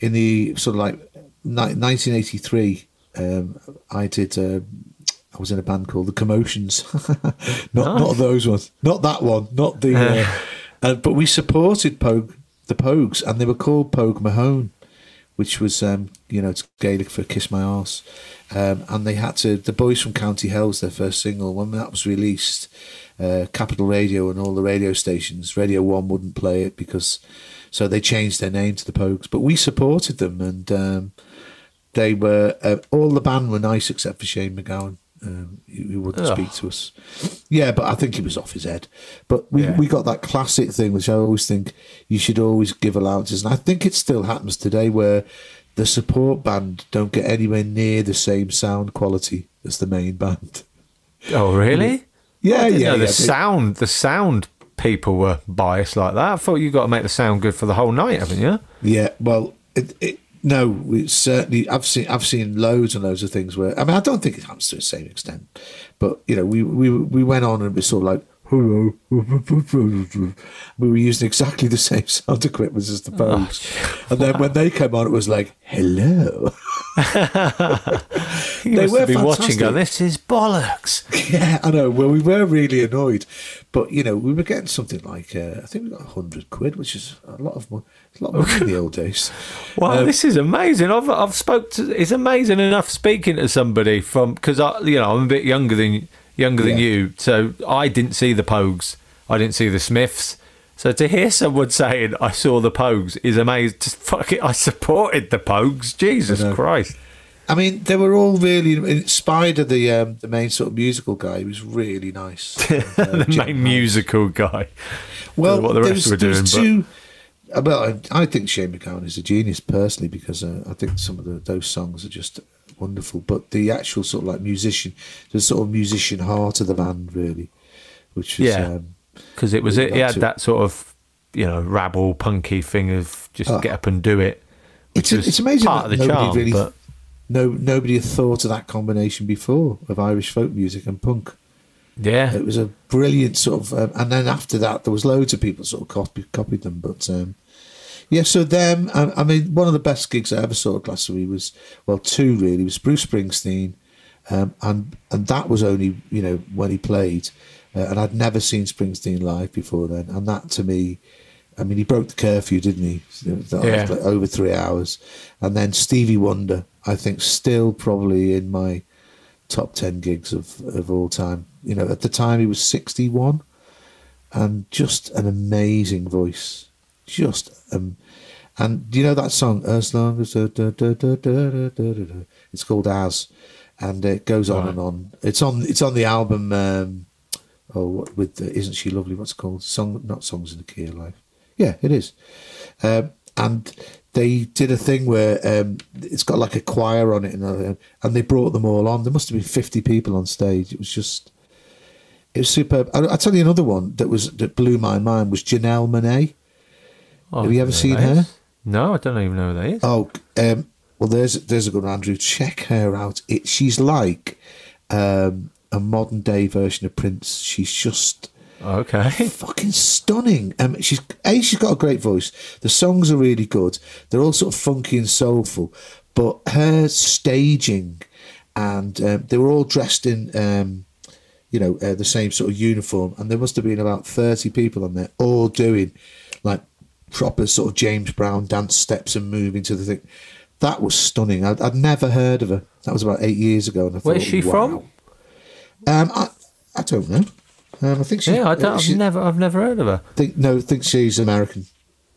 in the sort of like 1983, um, I did. Uh, I was in a band called the Commotions. not nice. not those ones. Not that one. Not the. Uh, uh, but we supported Pogue, the Pogues, and they were called Pogue Mahone, which was um, you know it's Gaelic for "kiss my ass," um, and they had to. The boys from County Hell's their first single when that was released. Uh, Capital Radio and all the radio stations, Radio One wouldn't play it because so they changed their name to the Pogues. But we supported them, and um, they were uh, all the band were nice except for Shane MacGowan. Um, he, wouldn't Ugh. speak to us. Yeah, but I think he was off his head. But we, yeah. we got that classic thing, which I always think you should always give allowances. And I think it still happens today where the support band don't get anywhere near the same sound quality as the main band. Oh, really? Yeah, yeah. Know, the yeah. sound, the sound people were biased like that. I thought you got to make the sound good for the whole night, haven't you? Yeah. Well, it, it, no, it's certainly. I've seen I've seen loads and loads of things where I mean I don't think it happens to the same extent, but you know we we we went on and we sort of like. We were using exactly the same sound equipment as the Pogues. Oh, and then when they came on, it was like, hello. they were be watching going, this is bollocks. Yeah, I know. Well, we were really annoyed. But, you know, we were getting something like, uh, I think we got 100 quid, which is a lot of money. It's a lot of money in the old days. Wow, um, this is amazing. I've I've spoke to. It's amazing enough speaking to somebody from because I you know I'm a bit younger than younger than yeah. you, so I didn't see the Pogues. I didn't see the Smiths. So to hear someone saying I saw the Pogues is amazing. Just fuck it, I supported the Pogues. Jesus Christ. I mean, they were all really. Spider, the um, the main sort of musical guy, he was really nice. Uh, the main musical guy. Well, what the rest were doing. Two, but... Uh, well, I, I, think Shane MacGowan is a genius personally because uh, I think some of the, those songs are just wonderful. But the actual sort of like musician, the sort of musician heart of the band, really, which was yeah, because um, it was really it. He had that sort of you know rabble punky thing of just oh. get up and do it. It's, it's amazing part of the charm, really, but no nobody had thought of that combination before of Irish folk music and punk. Yeah, it was a brilliant sort of, um, and then after that, there was loads of people sort of copied, copied them. But um, yeah, so them, I, I, mean, one of the best gigs I ever saw at Glastonbury was well, two really was Bruce Springsteen, um, and and that was only you know when he played, uh, and I'd never seen Springsteen live before then, and that to me. I mean, he broke the curfew, didn't he? Yeah. Like over three hours. And then Stevie Wonder, I think, still probably in my top 10 gigs of, of all time. You know, at the time he was 61 and just an amazing voice. Just, um, and do you know that song, As Long as, da, da, da, it's called As, and it goes on right. and on. It's on, it's on the album, um, oh, what, with, uh, Isn't She Lovely? What's it called? Song, not Songs in the Key of Life. Yeah, it is. Um, and they did a thing where um, it's got like a choir on it, and, and they brought them all on. There must have been fifty people on stage. It was just, it was superb. I, will tell you another one that was that blew my mind was Janelle Monáe. Oh, have you ever seen her? No, I don't even know who that is. Oh, um, well, there's there's a good one, Andrew. Check her out. It, she's like um, a modern day version of Prince. She's just Okay. fucking stunning. Um, she's a she's got a great voice. The songs are really good. They're all sort of funky and soulful, but her staging and um, they were all dressed in um, you know uh, the same sort of uniform, and there must have been about thirty people on there, all doing like proper sort of James Brown dance steps and moving to the thing. That was stunning. I'd, I'd never heard of her. That was about eight years ago. And I Where's thought, she wow. from? Um, I, I don't know. Um, I think she. Yeah, I don't, I've never, I've never heard of her. think no, I think she's American.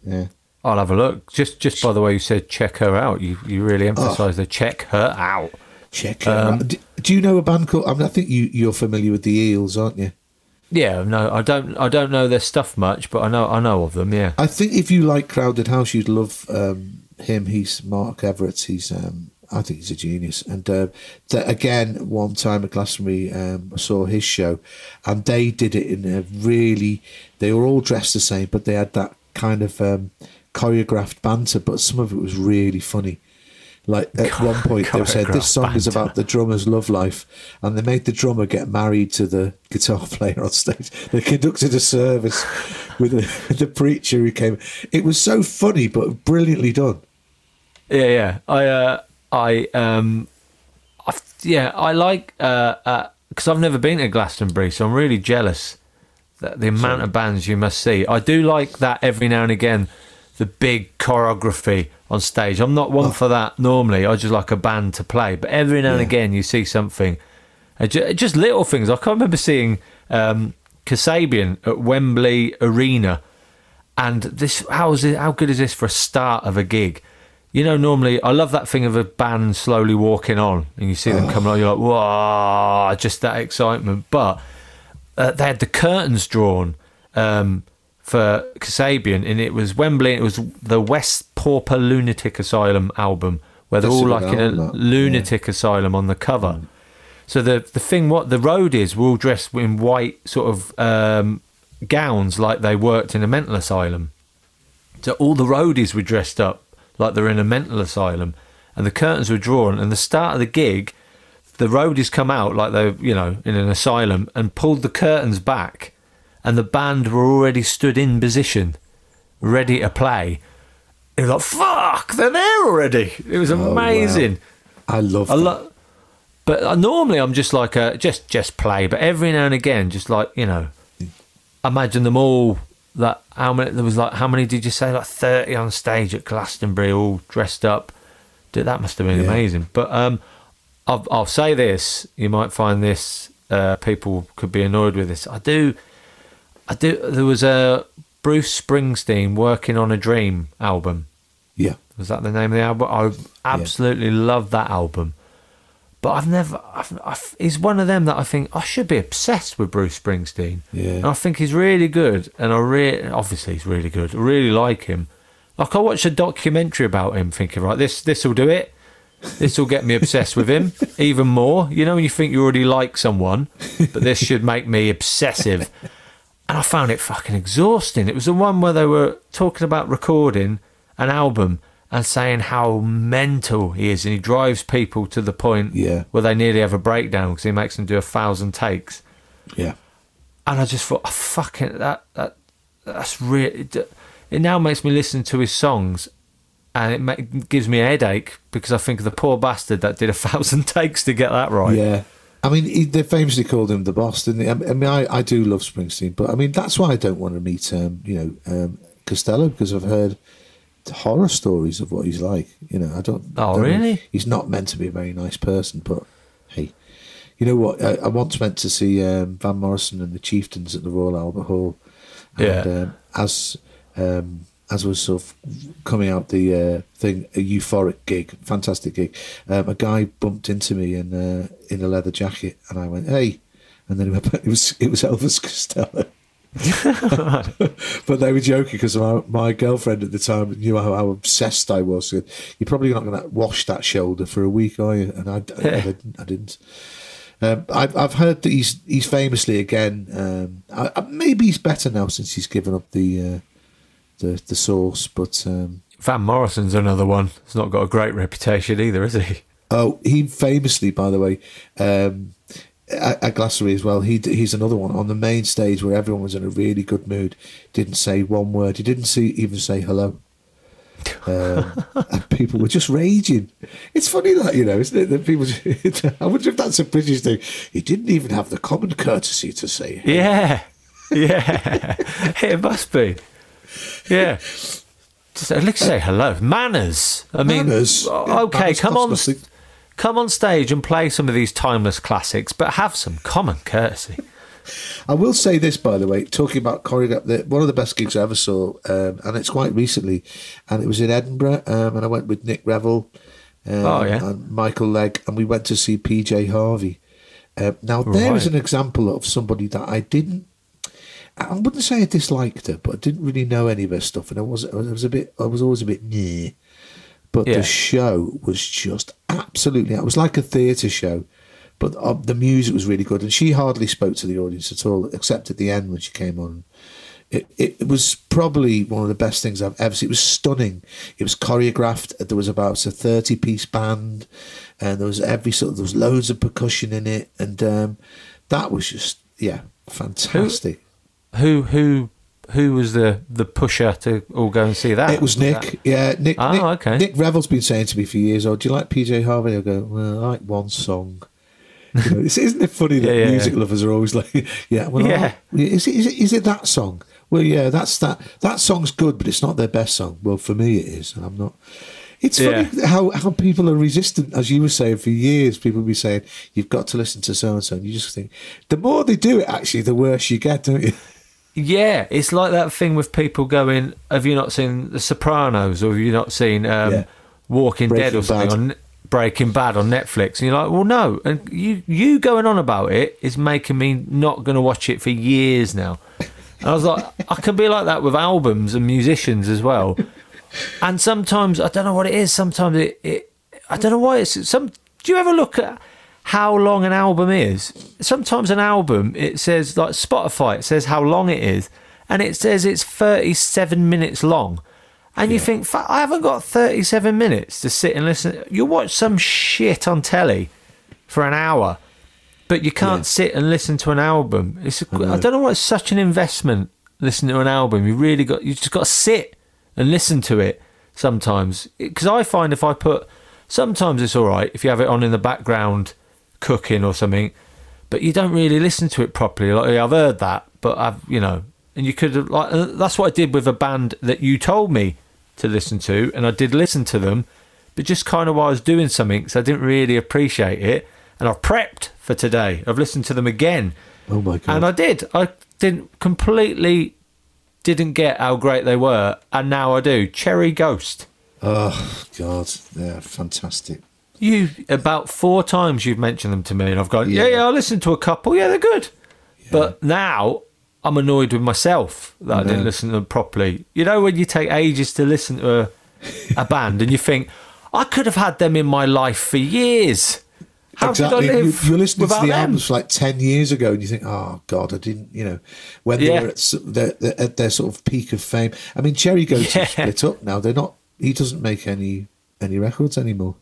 Yeah. I'll have a look. Just, just by the way, you said check her out. You, you really Oh. emphasised the check her out. Check her Um, out. Do, do you know a band called? I mean, I think you you're familiar with the Eels, aren't you? Yeah, no, I don't, I don't know their stuff much, but I know, I know of them. Yeah. I think if you like Crowded House, you'd love um, him. He's Mark Everett. He's um, I think he's a genius. And uh, that again, one time at Glastonbury, um, I saw his show, and they did it in a really. They were all dressed the same, but they had that kind of um, choreographed banter. But some of it was really funny. Like at one point, they said this song is about the drummer's love life, and they made the drummer get married to the guitar player on stage. They conducted a service with, with the preacher who came. It was so funny, but brilliantly done. Yeah, yeah. I, uh, I, um, I, yeah, I like uh, uh 'cause I've never been to Glastonbury, so I'm really jealous that the amount of bands you must see. I do like that every now and again, the big choreography on stage. I'm not one for that normally. I just like a band to play, but every now and again you see something, uh, just little things. I can't remember seeing um, Kasabian at Wembley Arena and this how is it how good is this for a start of a gig you know normally i love that thing of a band slowly walking on and you see them coming on you're like wow just that excitement but uh, they had the curtains drawn um, for Kasabian and it was Wembley it was the West Pauper Lunatic Asylum album where they're That's all like in a that. lunatic asylum on the cover so the the thing what the road is we're all dressed in white sort of um, gowns like they worked in a mental asylum. So all the roadies were dressed up like they're in a mental asylum, and the curtains were drawn. And the start of the gig, the roadies come out like they're you know in an asylum and pulled the curtains back, and the band were already stood in position, ready to play. It was like fuck, they're there already. It was Oh, wow. amazing. I love I that. lo- but uh, normally I'm just like a just just play, but every now and again, just like you know, imagine them all. That how many there was like how many did you say like thirty on stage at Glastonbury, all dressed up. Dude, that must have been Yeah. amazing. But um, I'll, I'll say this: you might find this uh, people could be annoyed with this. I do, I do. There was a Bruce Springsteen working on a Dream album. yeah. Was that the name of the album? I absolutely love that album. But I've never. I've, I've, he's one of them that I think I should be obsessed with Bruce Springsteen. Yeah. And I think he's really good, and I really, obviously he's really good. I really like him. Like I watched a documentary about him, thinking, right, this this will do it. This will get me obsessed with him even more. You know, when you think you already like someone, but this should make me obsessive. And I found it fucking exhausting. It was the one where they were talking about recording an album and saying how mental he is, and he drives people to the point Yeah. where they nearly have a breakdown because he makes them do a thousand takes. Yeah. And I just thought, oh, fucking that that that's really. It now makes me listen to his songs, and it ma- gives me a headache because I think of the poor bastard that did a thousand takes to get that right. Yeah. I mean, he, they famously called him the boss, didn't they? I mean, I, I do love Springsteen, but I mean, that's why I don't want to meet, um, you know, um, Costello because I've heard horror stories of what he's like. You know, I don't. Oh, don't- really? He's not meant to be a very nice person, but hey, you know what? I, I once went to see um, Van Morrison and the Chieftains at the Royal Albert Hall, and Yeah. um, as um, as was sort of coming out the uh, thing, a euphoric gig, fantastic gig. Um, a guy bumped into me in uh, in a leather jacket, and I went, "Hey," and then it was it was Elvis Costello. but they were joking because my, my girlfriend at the time knew how, how obsessed I was. Said, You're probably not going to wash that shoulder for a week, are you? And I, I, didn't. I didn't. Um, I've, I've heard that he's he's famously again. Um, I, I- maybe he's better now since he's given up the uh, the the source. But um, Van Morrison's another one. He's not got a great reputation either, is he? oh, he famously, by the way, um, at, at Glastonbury as well. He he's another one on the main stage where everyone was in a really good mood. Didn't say one word. He didn't see, even say hello. Um, and people were just raging. It's funny that you know, isn't it? That people. I wonder if that's a British thing. He didn't even have the common courtesy to say. Hey. Yeah, yeah, it must be. Yeah. Just at least say hello. Manners. I mean, Manners. okay, Manners come on, come on stage and play some of these timeless classics, but have some common courtesy. I will say this, by the way, talking about choreograph, one of the best gigs I ever saw, um, and it's quite recently, and it was in Edinburgh, um, and I went with Nick Revell um, Oh, yeah. and Michael Legg, and we went to see PJ Harvey. Uh, now, there is Right. an example of somebody that I didn't, I wouldn't say I disliked her, but I didn't really know any of her stuff, and I was, I was a bit, I was always a bit near. But Yeah. the show was just absolutely, it was like a theatre show but uh, the music was really good, and she hardly spoke to the audience at all, except at the end when she came on. It, it, it was probably one of the best things I've ever seen. It was stunning. It was choreographed. There was about a thirty-piece band, and there was every sort of there was loads of percussion in it, and um, that was just yeah, fantastic. Who who who who was the the pusher to all go and see that? It was Nick. that- Yeah, Nick. Oh, Nick, okay. Nick Revell's been saying to me for years, "Oh, do you like PJ Harvey?" I go, "Well, I like one song." You know, isn't it funny that Yeah, yeah, music yeah. lovers are always like, "Yeah, well, Yeah. like- is it, is it is it that song?" Well, yeah, that's that. That song's good, but it's not their best song. Well, for me, it is, and I'm not. It's funny Yeah. how, how people are resistant, as you were saying for years. People be saying you've got to listen to so and so, and you just think the more they do it, actually, the worse you get, don't you? Yeah, it's like that thing with people going, "Have you not seen The Sopranos, or have you not seen um, Yeah. Walking Dead or something Bad. on Breaking Bad on Netflix?" And you're like, "Well, no." And you you going on about it is making me not going to watch it for years now. And I was like, I can be like that with albums and musicians as well. And sometimes I don't know what it is. Sometimes it, it I don't know why it's some. Do you ever look at how long an album is? Sometimes an album it says like Spotify. It says how long it is, and it says it's thirty-seven minutes long. And you think, "Fuck, I haven't got 37 minutes to sit and listen. You watch some shit on telly for an hour, but you can't Yeah. sit and listen to an album. It's I don't know why it's such an investment listening to an album. You really got you just got to sit and listen to it sometimes. Because I find if I put sometimes it's all right if you have it on in the background cooking or something, but you don't really listen to it properly. Like I've heard that, but I've you know, and you could have like uh, that's what I did with a band that you told me to listen to, and I did listen to them, but just kind of while I was doing something, so I didn't really appreciate it. And I've prepped for today. I've listened to them again, Oh my god! and I did. I didn't completely didn't get how great they were, and now I do. Cherry Ghost. oh god, they're fantastic. You about four times you've mentioned them to me, and I've gone, yeah, Yeah. yeah. I listened to a couple. Yeah, they're good. But now I'm annoyed with myself that I didn't listen to them properly. You know when you take ages to listen to a, a band, and you think I could have had them in my life for years. How exactly. You, you're listening to the them? albums like ten years ago, and you think, "Oh God, I didn't." You know, when they Yeah. were at, their, at their sort of peak of fame. I mean, Cherry Ghost Yeah. split up now. They're not. He doesn't make any any records anymore.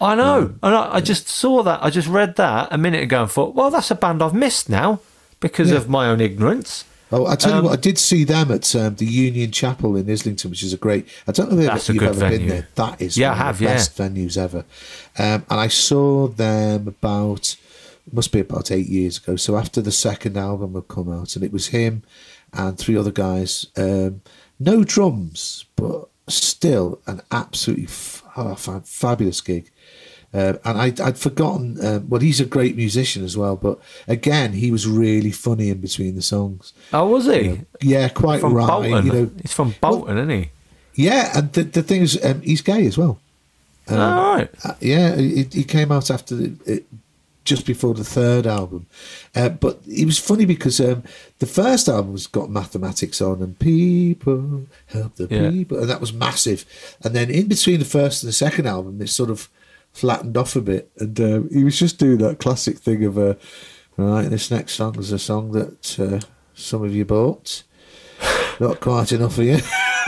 I know. And I, I just saw that. I just read that a minute ago and thought, well, that's a band I've missed now because Yeah. of my own ignorance. Oh, I tell Um, you what, I did see them at um, the Union Chapel in Islington, which is a great. I don't know if you've ever venue. been there. That is Yeah, one I of the yeah. best venues ever. Um, and I saw them about must be about eight years ago. So after the second album had come out, and it was him and three other guys. Um, no drums, but still an absolutely f- oh, fa- fabulous gig. Uh, and I, I'd forgotten. Um, well, he's a great musician as well, but again, he was really funny in between the songs. Oh, was he? Yeah, quite from right. Bolton. You know, He's from Bolton, isn't he? yeah, and the the thing is, um, he's gay as well. Um, All right. Uh, yeah, he, he came out after the, it, just before the third album, uh, but it was funny because um, the first album's got mathematics on and people help the Yeah. people, and that was massive. And then in between the first and the second album, it sort of flattened off a bit, and um, he was just doing that classic thing of, uh, right, this next song is a song that uh, some of you bought. Not quite enough for you.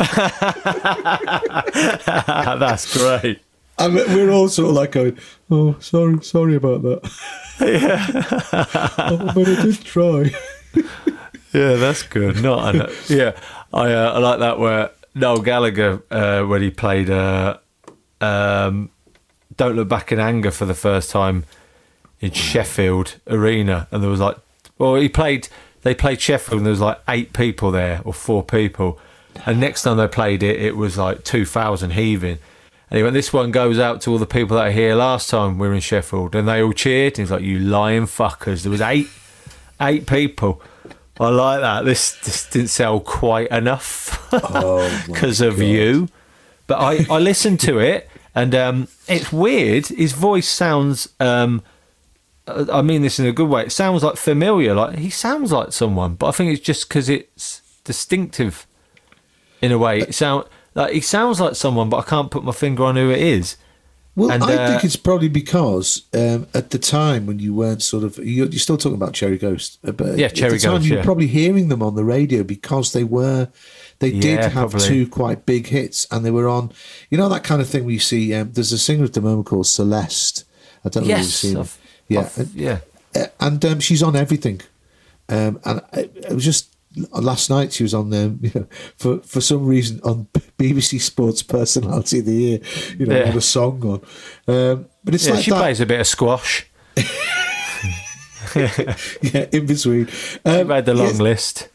That's great. And we're all sort of like going, "Oh, sorry, sorry about that." Yeah, oh, but I did try. Yeah, that's good. Not an, yeah, I uh, I like that where Noel Gallagher uh, when he played uh, um, "Don't Look Back in Anger" for the first time in Sheffield Arena, and there was like, well, he played. They played Sheffield, and there was like eight people there or four people, and next time they played it, it was like two thousand heaving. And he went, "This one goes out to all the people that are here last time we were in Sheffield," and they all cheered. And he's like, "You lying fuckers!" There was eight, eight people. I like that. This this didn't sell quite enough Oh, because of you. But I, I listened to it and um, it's weird. His voice sounds. Um, I mean this in a good way. It sounds like familiar. Like he sounds like someone, but I think it's just because it's distinctive in a way. It sound like he sounds like someone, but I can't put my finger on who it is. Well, And, I uh, think it's probably because um, at the time when you weren't sort of you're, you're still talking about Cherry Ghost, uh, but Yeah, at Cherry the time Ghost, you were yeah. probably hearing them on the radio because they were they did have probably. two quite big hits and they were on. You know that kind of thing where you see. Um, there's a singer at the moment called Celeste. I don't know if you've seen. her. I've- yeah, I've- yeah. Uh, and um, she's on everything. Um, and it, it was just last night she was on um, you know, for for some reason on BBC Sports Personality of the Year. You know, Yeah. had a song on. Um, but it's Yeah, like she that. plays a bit of squash. yeah, in between. She Um, made the long yes, list.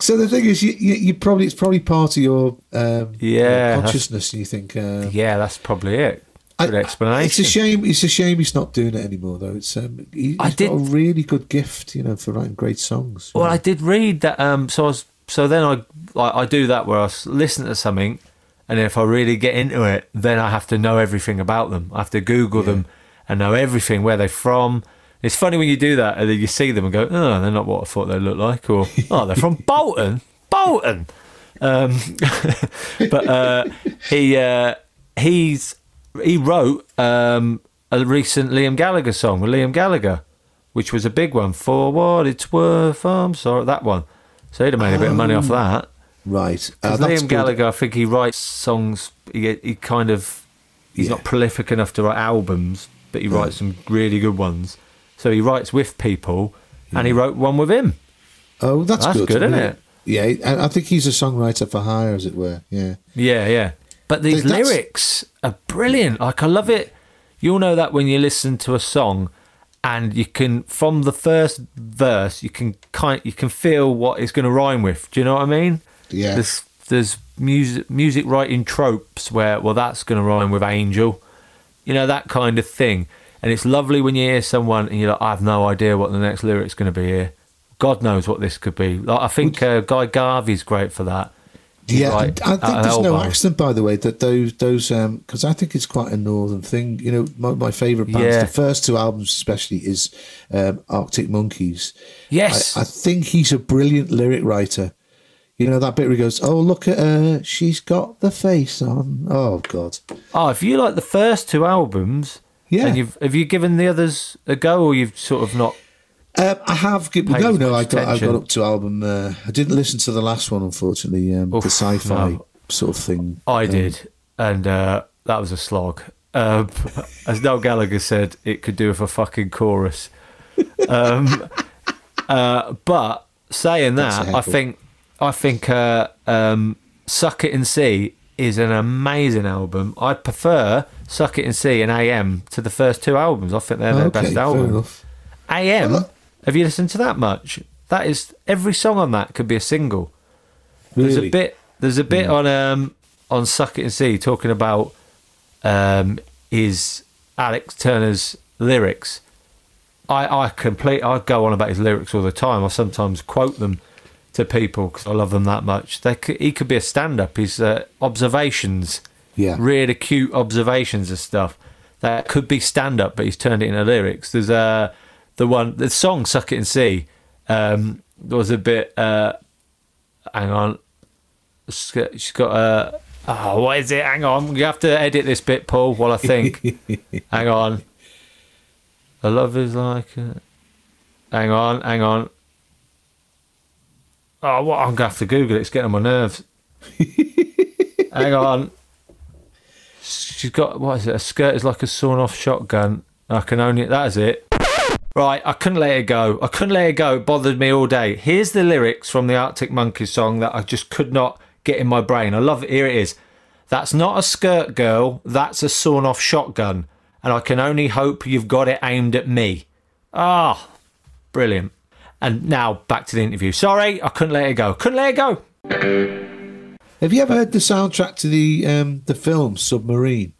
So the thing is, you, you, you probably it's probably part of your um, Yeah, that's- consciousness, and you think. Uh, Yeah, that's probably it. I- Good explanation. It's a shame. It's a shame he's not doing it anymore, though. It's um, he, I he's did- got a really good gift, you know, for writing great songs. Well, I did read that. Um, so I was, so then I like I do that where I listen to something, and if I really get into it, then I have to know everything about them. I have to Google them and know everything where they're from. It's funny when you do that and then you see them and go, "Oh, they're not what I thought they looked like," or "Oh, they're from Bolton, Bolton." Um, but uh, he uh, he's he wrote um, a recent Liam Gallagher song with Liam Gallagher, which was a big one for what it's worth. I'm sorry, that one. So he'd have made a bit of money off that. right. Uh, Liam good. Gallagher, I think he writes songs. He, he kind of he's Yeah. not prolific enough to write albums, but he writes some really good ones. So he writes with people, and he wrote one with him. Oh, that's, That's good, good, isn't yeah. it? Yeah, I think he's a songwriter for hire, as it were. Yeah. Yeah, yeah. But these That's- lyrics are brilliant. Like I love it. You'll know that when you listen to a song, and you can from the first verse, you can kind you can feel what it's going to rhyme with. Do you know what I mean? Yeah. There's there's music music writing tropes where well that's going to rhyme with angel, you know that kind of thing. And it's lovely when you hear someone and you're like, I have no idea what the next lyric's going to be here. God knows what this could be. Like I think uh, Guy Garvey's great for that. Yeah, right I think there's no accident, by the way, that those those because I think it's quite a northern thing. You know, my, my favourite bands, Yeah. the first two albums especially, is um, Arctic Monkeys. Yes. I, I think he's a brilliant lyric writer. You know that bit where he goes, "Oh, look at her, she's got the face on." Oh God, Oh, if you like the first two albums, Yeah. and you've have you given the others a go, or you've sort of not? um, I have. gi- Paid No, no, I got I got up to album. Uh, I didn't listen to the last one, unfortunately. Um, Oof, the sci-fi no. sort of thing. I Um, did, and uh, that was a slog. Um, as Noel Gallagher said, it could do with a fucking chorus. Um, uh, but saying that, I think I think uh, um, "Suck It and See" is an amazing album. I prefer "Suck It and See" and "AM" to the first two albums. I think they're their Okay, best albums. AM, have you listened to that much? That is every song on that could be a single. There's a bit. There's a bit on um on Suck It and See talking about um his Alex Turner's lyrics. I I complete. I go on about his lyrics all the time. I sometimes quote them to people because I love them that much. They could, he could be a stand-up. His uh, observations, Yeah. really cute observations and stuff that could be stand-up, but he's turned it into lyrics. There's uh, the one the song "Suck It and See." Um, there was a bit. Uh, hang on, she's got, she's got a. Oh, what is it? Hang on, you have to edit this bit, Paul. While I think. hang on. A love is like. A... Hang on, hang on. Oh, what? I'm gonna have to Google it. It's getting on my nerves. hang on. She's got what is it? A skirt is like a sawn-off shotgun. I can only that is it. Right, I couldn't let it go. I couldn't let it go. It bothered me all day. Here's the lyrics from the Arctic Monkeys song that I just could not get in my brain. I love it. Here it is. That's not a skirt, girl. That's a sawn-off shotgun, and I can only hope you've got it aimed at me. Ah, brilliant. And now back to the interview. Sorry, I couldn't let it go. Couldn't let it go. Have you ever heard the soundtrack to the um, the film Submarine?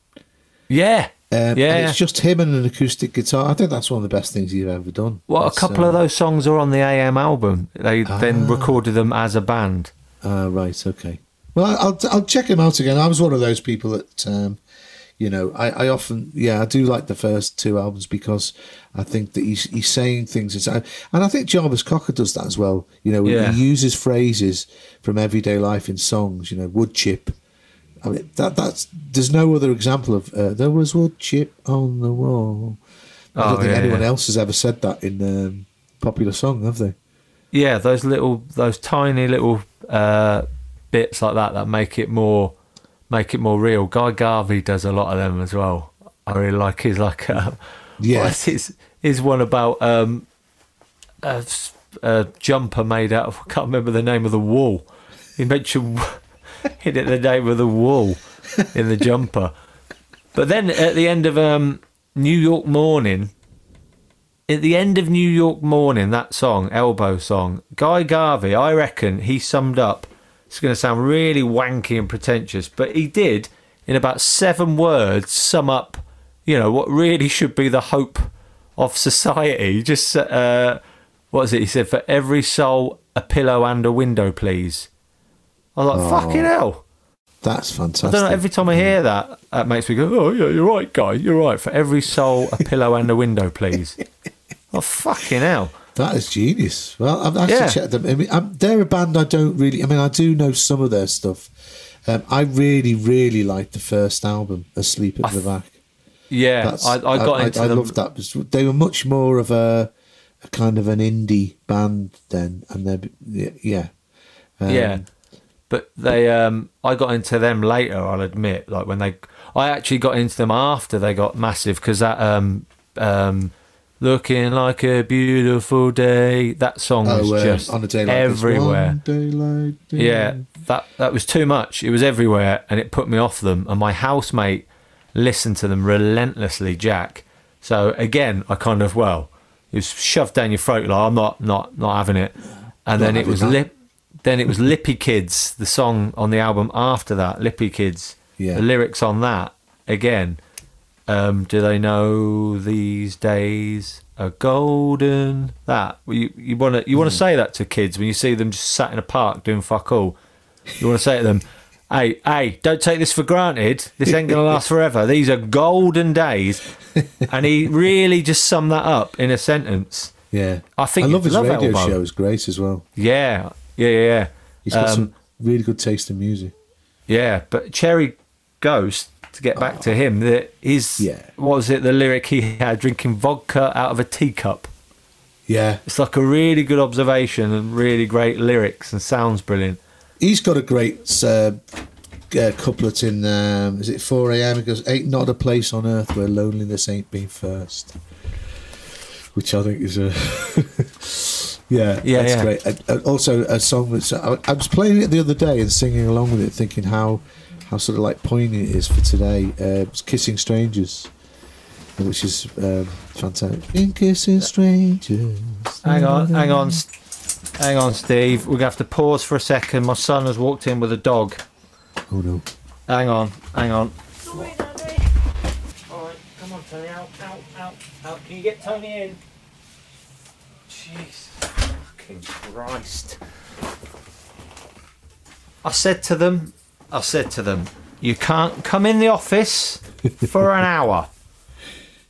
Yeah, Um, yeah. And it's just him and an acoustic guitar. I think that's one of the best things you've ever done. Well, a It's, couple of um, those songs are on the AM album. They then recorded them as a band. Ah, right, okay. Well, I'll I'll check him out again. I was one of those people that, um, you know, I, I often, yeah, I do like the first two albums because I think that he's he's saying things inside, and I think Jarvis Cocker does that as well. You know, Yeah. he uses phrases from everyday life in songs. You know, wood chip. I mean, that that's there's no other example of uh, there was wood chip on the wall. I don't Oh, think yeah, anyone yeah. else has ever said that in um, popular song, have they? Yeah, those little, those tiny little uh, bits like that that make it more, make it more real. Guy Garvey does a lot of them as well. I really like his like, uh, what's his his one about um, a, a jumper made out of I can't remember the name of the wool. He mentioned hit it the name of the wool in the jumper. But then at the end of um, New York Morning, at the end of New York Morning, that song, Elbow song, Guy Garvey, I reckon he summed up. It's going to sound really wanky and pretentious, but he did, in about seven words, sum up, you know, what really should be the hope of society. Just, uh, what is it? He said, for every soul, a pillow and a window, please. I was like, fucking hell. That's fantastic. I don't know. Every time I hear that, that makes me go, "Oh yeah, you're right, guy. You're right." For every soul, a pillow and a window, please. oh fucking hell! That is genius. Well, I've actually Yeah. checked them. I mean, um they're a band I don't really. I mean, I do know some of their stuff. Um, I really, really liked the first album, "Asleep at the Back." Yeah, I, I got into I, them. loved that. They were much more of a, a kind of an indie band then, and they yeah, yeah. Um, yeah, but they, um, I got into them later. I'll admit, like when they, I actually got into them after they got massive because that, um, um, looking like a beautiful day. That song was Oh, uh, just on a day like everywhere. This, one day like. Yeah, that that was too much. It was everywhere, and it put me off them. And my housemate listened to them relentlessly, Jack. So again, I kind of well, it was shoved down your throat. Like I'm not not not having it. And then it was that. lip. Then it was Lippy Kids, the song on the album after that. Lippy Kids. Yeah. The lyrics on that again. Um, do they know these days are golden? That you you want to you want to say that to kids when you see them just sat in a park doing fuck all. You want to say to them, "Hey, hey, don't take this for granted. This ain't gonna last forever. These are golden days." And he really just summed that up in a sentence. yeah. I think I love his love radio show. It's great as well. Yeah, yeah, yeah, yeah. He's got Um, some really good taste in music. Yeah, but Cherry Ghost, to get back to him, that is, Yeah. what was it, the lyric he had, drinking vodka out of a teacup. Yeah, It's like a really good observation and really great lyrics and sounds brilliant. he's got a great uh, uh, couplet in. Um, is it 4 a.m.? He goes, "Ain't not a place on earth where loneliness ain't been first. which I think is a. yeah, Yeah, that's yeah. great. And, and also a song that's. I, I was playing it the other day and singing along with it, thinking how how sort of like poignant it is for today. Uh, it's "Kissing Strangers." Which is um, fantastic. In kissing strangers. Hang on, hang on, hang on, Steve. We're going to have to pause for a second. My son has walked in with a dog. Oh no. Hang on, hang on. All right, come on, Tony. Out, out, out, out. Can you get Tony in? Jeez, fucking Christ. I said to them, I said to them, you can't come in the office for an hour.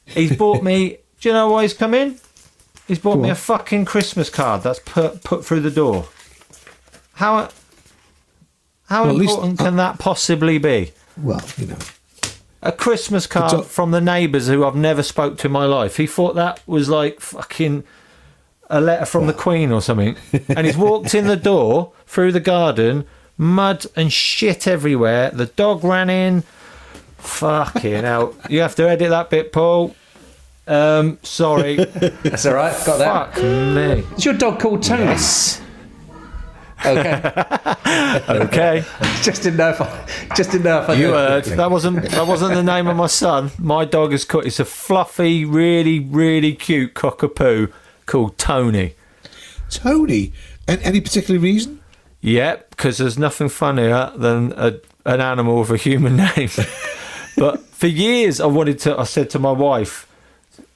He's bought me, do you know why he's come in? He's bought Go me on. a fucking Christmas card that's put, put through the door. How, how Well, at least- important can that possibly be? Well, you know. A Christmas card from the neighbours who I've never spoke to in my life. He thought that was like fucking a letter from the Queen or something. And he's walked in the door through the garden, mud and shit everywhere. The dog ran in. Fucking hell. You have to edit that bit, Paul. Um, sorry. That's all right. Got that. Fuck me. Is your dog called Tony? Yes. Okay. Okay. just didn't know if I. Just didn't know if I. You knew. heard. That wasn't that wasn't the name of my son. My dog is called. It's a fluffy, really, really cute cockapoo called Tony. Tony. And any particular reason? Yep, because there's nothing funnier than a, an animal with a human name. but for years, I wanted to. I said to my wife,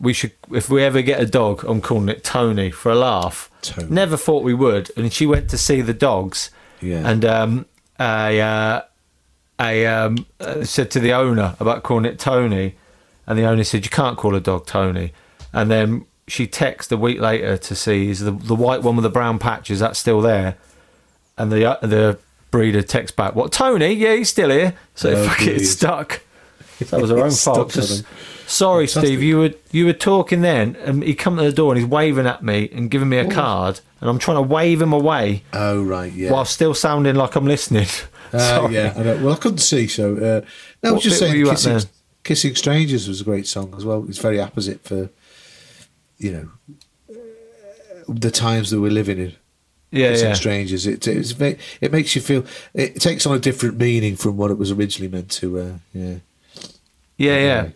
"We should, if we ever get a dog, I'm calling it Tony for a laugh." Tony. Never thought we would, and she went to see the dogs, Yeah. and um, I, uh, I um, uh, said to the owner about calling it Tony, and the owner said you can't call a dog Tony, and then she texted a week later to see is the the white one with the brown patches that's still there, and the uh, the breeder texts back, "What Tony? Yeah, he's still here." So Oh, fuck it, it's stuck. That was our own fault. stuck on Just- him. Sorry, Fantastic. Steve. You were you were talking then, and he come to the door and he's waving at me and giving me a card, and I'm trying to wave him away Oh, right, yeah. while still sounding like I'm listening. Uh, yeah, I. Well, I couldn't see, so. Uh, no, I was just saying kissing, kissing Strangers was a great song as well. It's very opposite for, you know, uh, the times that we're living in. Yeah, yeah. Strangers. It, it's, it makes you feel. It takes on a different meaning from what it was originally meant to. Uh, yeah. Yeah, yeah.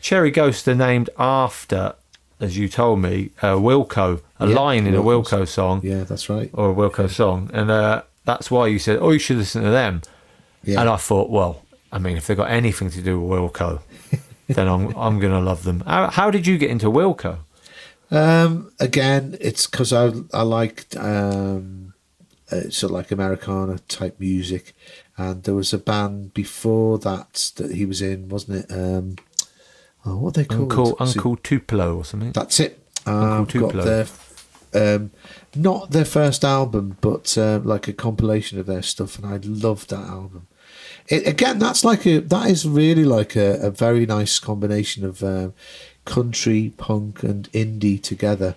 Cherry Ghost are named after, as you told me, uh, Wilco, a Yeah, line in a Wilco song Yeah, that's right. or a Wilco song, and uh, that's why you said, "Oh, you should listen to them." Yeah. And I thought, well, I mean, if they've got anything to do with Wilco, then I'm I'm gonna love them. How, how did you get into Wilco? Um, again, it's because I I liked um, uh, sort of like Americana type music, and there was a band before that that he was in, wasn't it? Um, oh, what are they called? Uncle Uncle Tupelo or something. That's it. Uncle I've got Tupelo. their, um, not their first album, but uh, like a compilation of their stuff, and I loved that album. It, again, that's like a that is really like a, a very nice combination of um, country, punk, and indie together.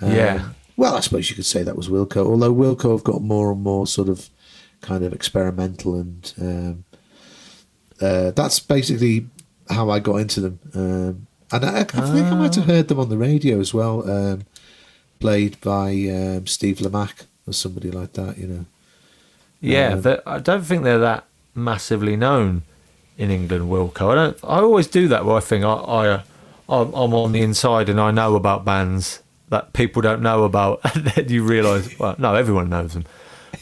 Um, Yeah. Well, I suppose you could say that was Wilco, although Wilco have got more and more sort of kind of experimental and um, uh, that's basically how I got into them. Um, and I, I think I might have heard them on the radio as well, um, played by um, Steve Lamacq or somebody like that, you know. Yeah, Um, I don't think they're that massively known in England. Wilco. I don't. I always do that where I think I, I uh, I'm, I'm on the inside and I know about bands that people don't know about, and then you realise, well, no, everyone knows them.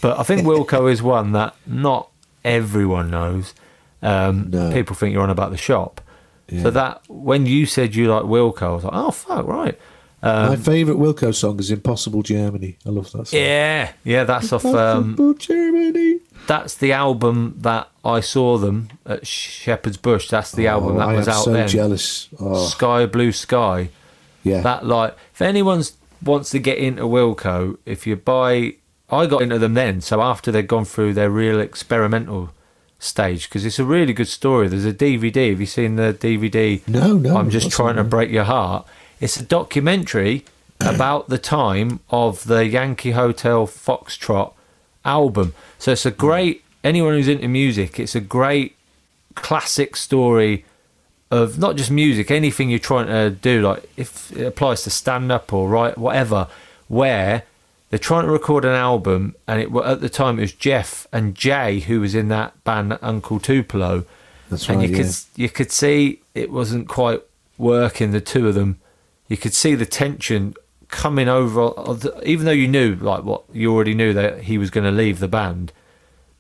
But I think Wilco is one that not everyone knows. Um, No. People think you're on about the shop. Yeah. So that when you said you like Wilco, I was like, oh fuck, right. My favourite Wilco song is Impossible Germany. I love that song. Yeah, yeah, that's off. Um, Impossible Germany. That's the album that I saw them at Shepherd's Bush. That's the album Oh, that I was am out so then. jealous. Oh, Sky Blue Sky. yeah. That like, if anyone wants to get into Wilco, if you buy, I got into them then. So after they'd gone through their real experimental stage, because it's a really good story. There's a DVD. Have you seen the DVD? No, no, I'm just trying to break your heart. It's a documentary about the time of the Yankee Hotel Foxtrot album. So it's a hmm. great anyone who's into music. It's a great classic story of not just music, anything you're trying to do. Like if it applies to stand up or write whatever, where they're trying to record an album, and it at the time it was Jeff and Jay who was in that band Uncle Tupelo That's and right, you yeah. could you could see it wasn't quite working. The two of them, you could see the tension coming over. Even though you knew like what you already knew that he was going to leave the band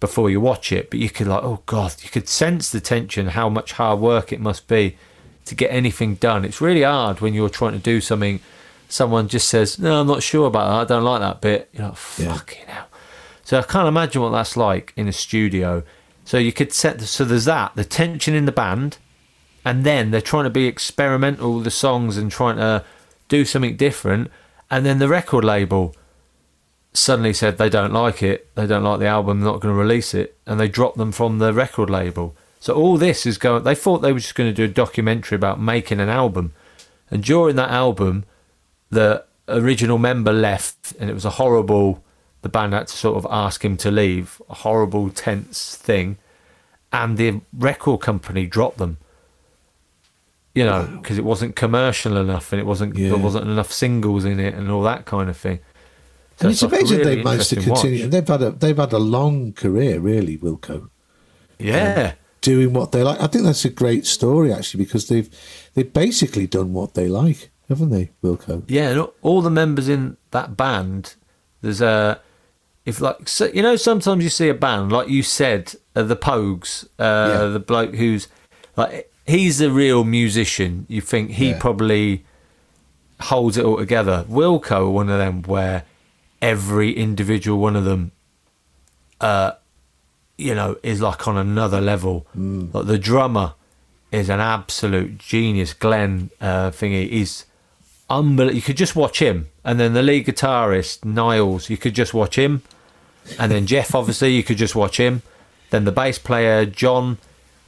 before you watch it, but you could like oh god, you could sense the tension, how much hard work it must be to get anything done. It's really hard when you're trying to do something. Someone just says, "No, I'm not sure about that. I don't like that bit." You're like, Yeah. "Fucking hell." So I can't imagine what that's like in a studio. So you could set so there's that the tension in the band, and then they're trying to be experimental with the songs and trying to do something different, and then the record label suddenly said they don't like it, they don't like the album, they're not going to release it, and they dropped them from the record label. So all this is going. They thought they were just going to do a documentary about making an album, and during that album, the original member left, and it was a horrible. The band had to sort of ask him to leave, a horrible, tense thing, and the record company dropped them. You know, because it wasn't commercial enough, and it wasn't Yeah. there wasn't enough singles in it, and all that kind of thing. So and it's, like amazing really they've managed to continue. watch. They've had a they've had a long career, really, Wilco, Yeah, doing what they like. I think that's a great story actually because they've they've basically done what they like, haven't they, Wilco? Yeah, and all the members in that band, there's a, if like, so, you know, sometimes you see a band, like you said, uh, the Pogues, uh, Yeah. the bloke who's, like, he's a real musician. You think he Yeah. probably holds it all together. Wilco, one of them where every individual one of them, uh, you know, is like on another level. Like the drummer is an absolute genius. Glenn uh, thingy is unbelievable. You could just watch him, and then the lead guitarist Nels, you could just watch him, and then Jeff, obviously, you could just watch him. Then the bass player John.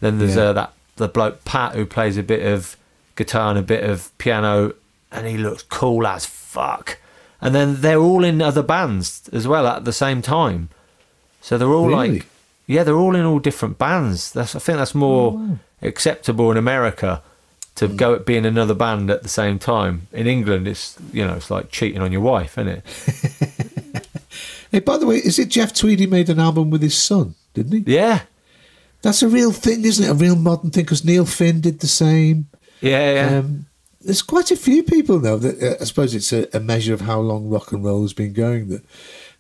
Then there's Yeah. uh, that the bloke Pat who plays a bit of guitar and a bit of piano, and he looks cool as fuck. And then they're all in other bands as well at the same time. So they're all Really? like, yeah, they're all in all different bands. That's I think that's more oh, acceptable in America to hmm. go be in another band at the same time. In England, it's you know it's like cheating on your wife, isn't it? Hey, by the way, is it Jeff Tweedy made an album with his son? Didn't he? Yeah, That's a real thing, isn't it? A real modern thing because Neil Finn did the same. yeah, yeah. Um, there's quite a few people now that uh, I suppose it's a, a measure of how long rock and roll has been going. That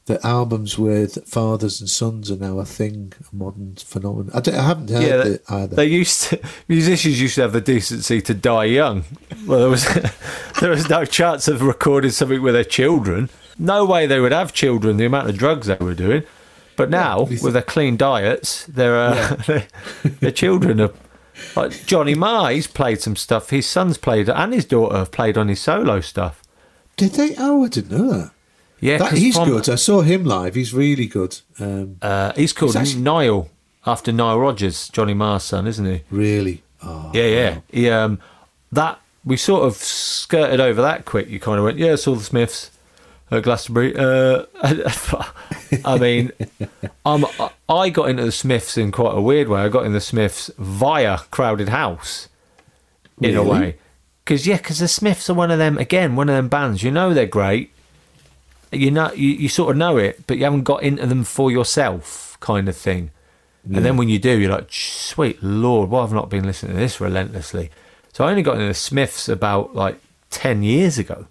that albums with fathers and sons are now a thing, a modern phenomenon. I, don't- I haven't heard yeah, it either. they used to, musicians used to have the decency to die young. Well, there was there was no chance of recording something with their children. No way they would have children. The amount of drugs they were doing. But now, you with their clean diets, their uh, their children are like Johnny Marr. He's played some stuff. His son's played, and his daughter have played on his solo stuff. Did they? Oh, I didn't know that. Yeah, that he's from- good. I saw him live. He's really good. Um, Uh, he's called He's actually- Nile after Nile Rodgers, Johnny Marr's son, isn't he? really. Oh, Yeah, yeah. He, um, that we sort of skirted over that quick. You kind of went, yeah, I saw the Smiths at Glastonbury. Uh, I mean, um, I got into the Smiths in quite a weird way. I got in the Smiths via Crowded House, in a way. Because yeah, because the Smiths are one of them again, one of them bands. You know they're great. You know, you, you sort of know it, but you haven't got into them for yourself, kind of thing. And then when you do, you're like, sweet lord, why have I not been listening to this relentlessly? So I only got into the Smiths about like 10 years ago.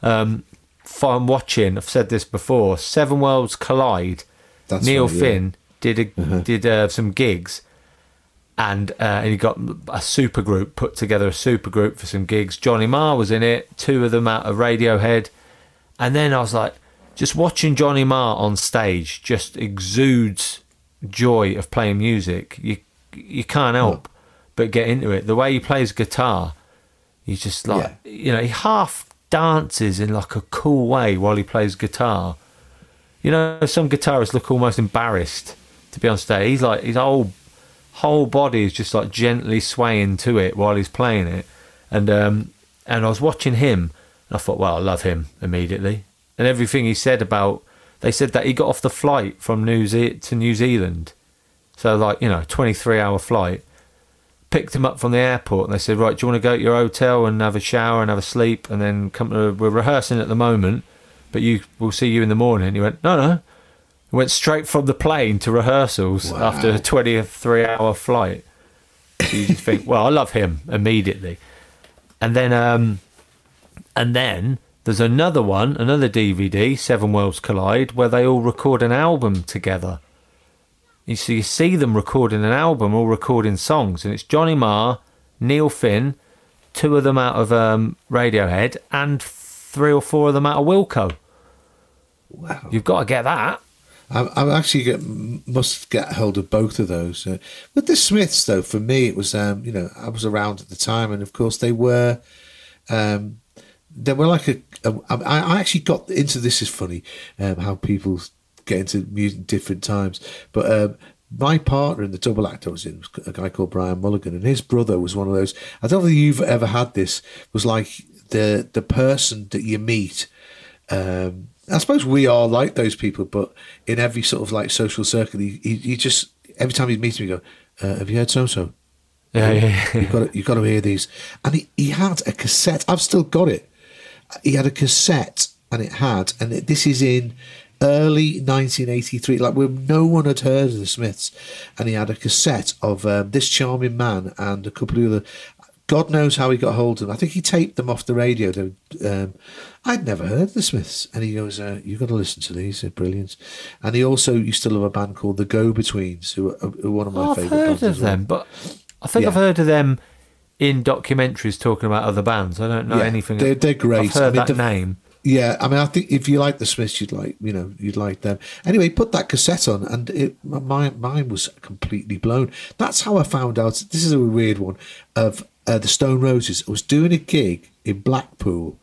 Um, from watching, I've said this before, Seven Worlds Collide. That's Neil right, yeah. Finn did a, did uh, some gigs, and uh, and he got a super group put together a super group for some gigs. Johnny Marr was in it, two of them out of Radiohead, and then I was like, just watching Johnny Marr on stage just exudes joy of playing music. You you can't help but get into it. The way he plays guitar, he's just like you know he half dances in like a cool way while he plays guitar. You know, some guitarists look almost embarrassed to be on stage. He's like his whole whole body is just like gently swaying to it while he's playing it. And um and I was watching him and I thought, well, I love him immediately. And everything he said about they said that he got off the flight from New Ze- to New Zealand. So like, you know, 23 hour flight. Picked him up from the airport and they said, Right, do you want to go to your hotel and have a shower and have a sleep and then come to we're rehearsing at the moment, but you we'll see you in the morning. He went, No, no. He Went straight from the plane to rehearsals after a 23 hour flight. So you just think, well, I love him immediately. And then, um, and then there's another one, another DVD, Seven Worlds Collide, where they all record an album together. You so you see them recording an album, or recording songs, and it's Johnny Marr, Neil Finn, two of them out of um, Radiohead, and three or four of them out of Wilco. Wow. You've got to get that. I, I actually get, must get hold of both of those. Uh, with the Smiths, though, for me, it was um, you know I was around at the time, and of course they were, um, they were like a. a I, I actually got into this is funny um, how people get into music different times, but. Um, my partner in the double act I was in was a guy called Brian Mulligan, and his brother was one of those. I don't think you've ever had this. Was like the the person that you meet um, I suppose we are like those people, but in every sort of like social circle, he, he, just every time he's meeting me, go, Uh, have you heard so and so? Yeah, yeah, yeah. You've got to, you've got to hear these. And he, he had a cassette. I've still got it. He had a cassette, and it had, and it, this is in early 1983, like when no one had heard of the Smiths, and he had a cassette of um, this charming man and a couple of other. God knows how he got hold of them. I think he taped them off the radio. They, um, I'd never heard of the Smiths, and he goes, uh, "You've got to listen to these. They're brilliant." And he also used to love a band called the Go Betweens, who are, who are one of my I've favourite heard bands. of as well. them, but I think Yeah. I've heard of them in documentaries talking about other bands. I don't know Yeah, anything. they're- they're great. I've heard I mean, that the- name. Yeah, I mean, I think if you like the Smiths, you'd like, you know, you'd like them. Anyway, put that cassette on, and it, my mind was completely blown. That's how I found out. This is a weird one of uh, the Stone Roses. I was doing a gig in Blackpool,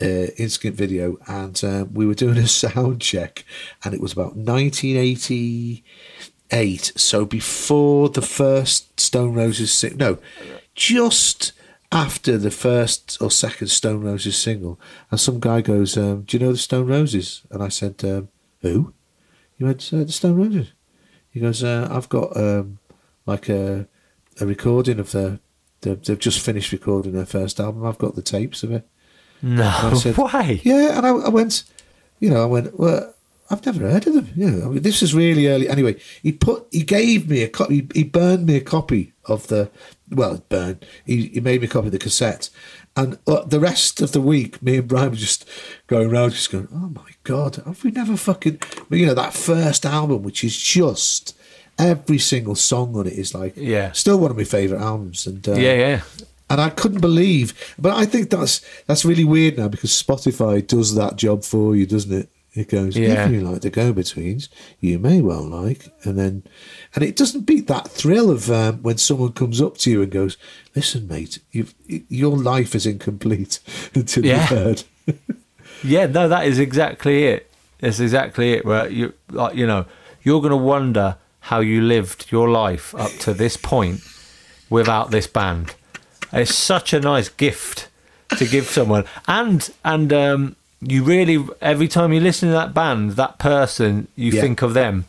uh, instant video, and um, we were doing a sound check, and it was about 1988. So before the first Stone Roses, no, just after the first or second Stone Roses single, and some guy goes, um, "Do you know the Stone Roses?" And I said, um, "Who?" He went, uh, "The Stone Roses." He goes, uh, "I've got um, like a a recording of the, the they've just finished recording their first album. I've got the tapes of it." No And I said, way. Yeah, and I, I went, you know, I went, well, I've never heard of them. You know, I mean, this was really early. Anyway, he put, he gave me a copy, he burned me a copy of the, well, burn. He, he made me copy the cassette. And uh, the rest of the week, me and Brian were just going around, just going, oh my God, have we never fucking, But you know, that first album, which is just, every single song on it is like, Yeah. still one of my favourite albums. And uh, Yeah, yeah. and I couldn't believe. But I think that's that's really weird now because Spotify does that job for you, doesn't it? It goes, Yeah. if you like the go-betweens, you may well like, and then, and it doesn't beat that thrill of um, when someone comes up to you and goes, "Listen, mate, your life is incomplete until Yeah. you've heard." Yeah, no, that is exactly it. That's exactly it. Where you, like, you know, you're going to wonder how you lived your life up to this point without this band. It's such a nice gift to give someone, and and um, you really every time you listen to that band, that person, you Yeah. think of them.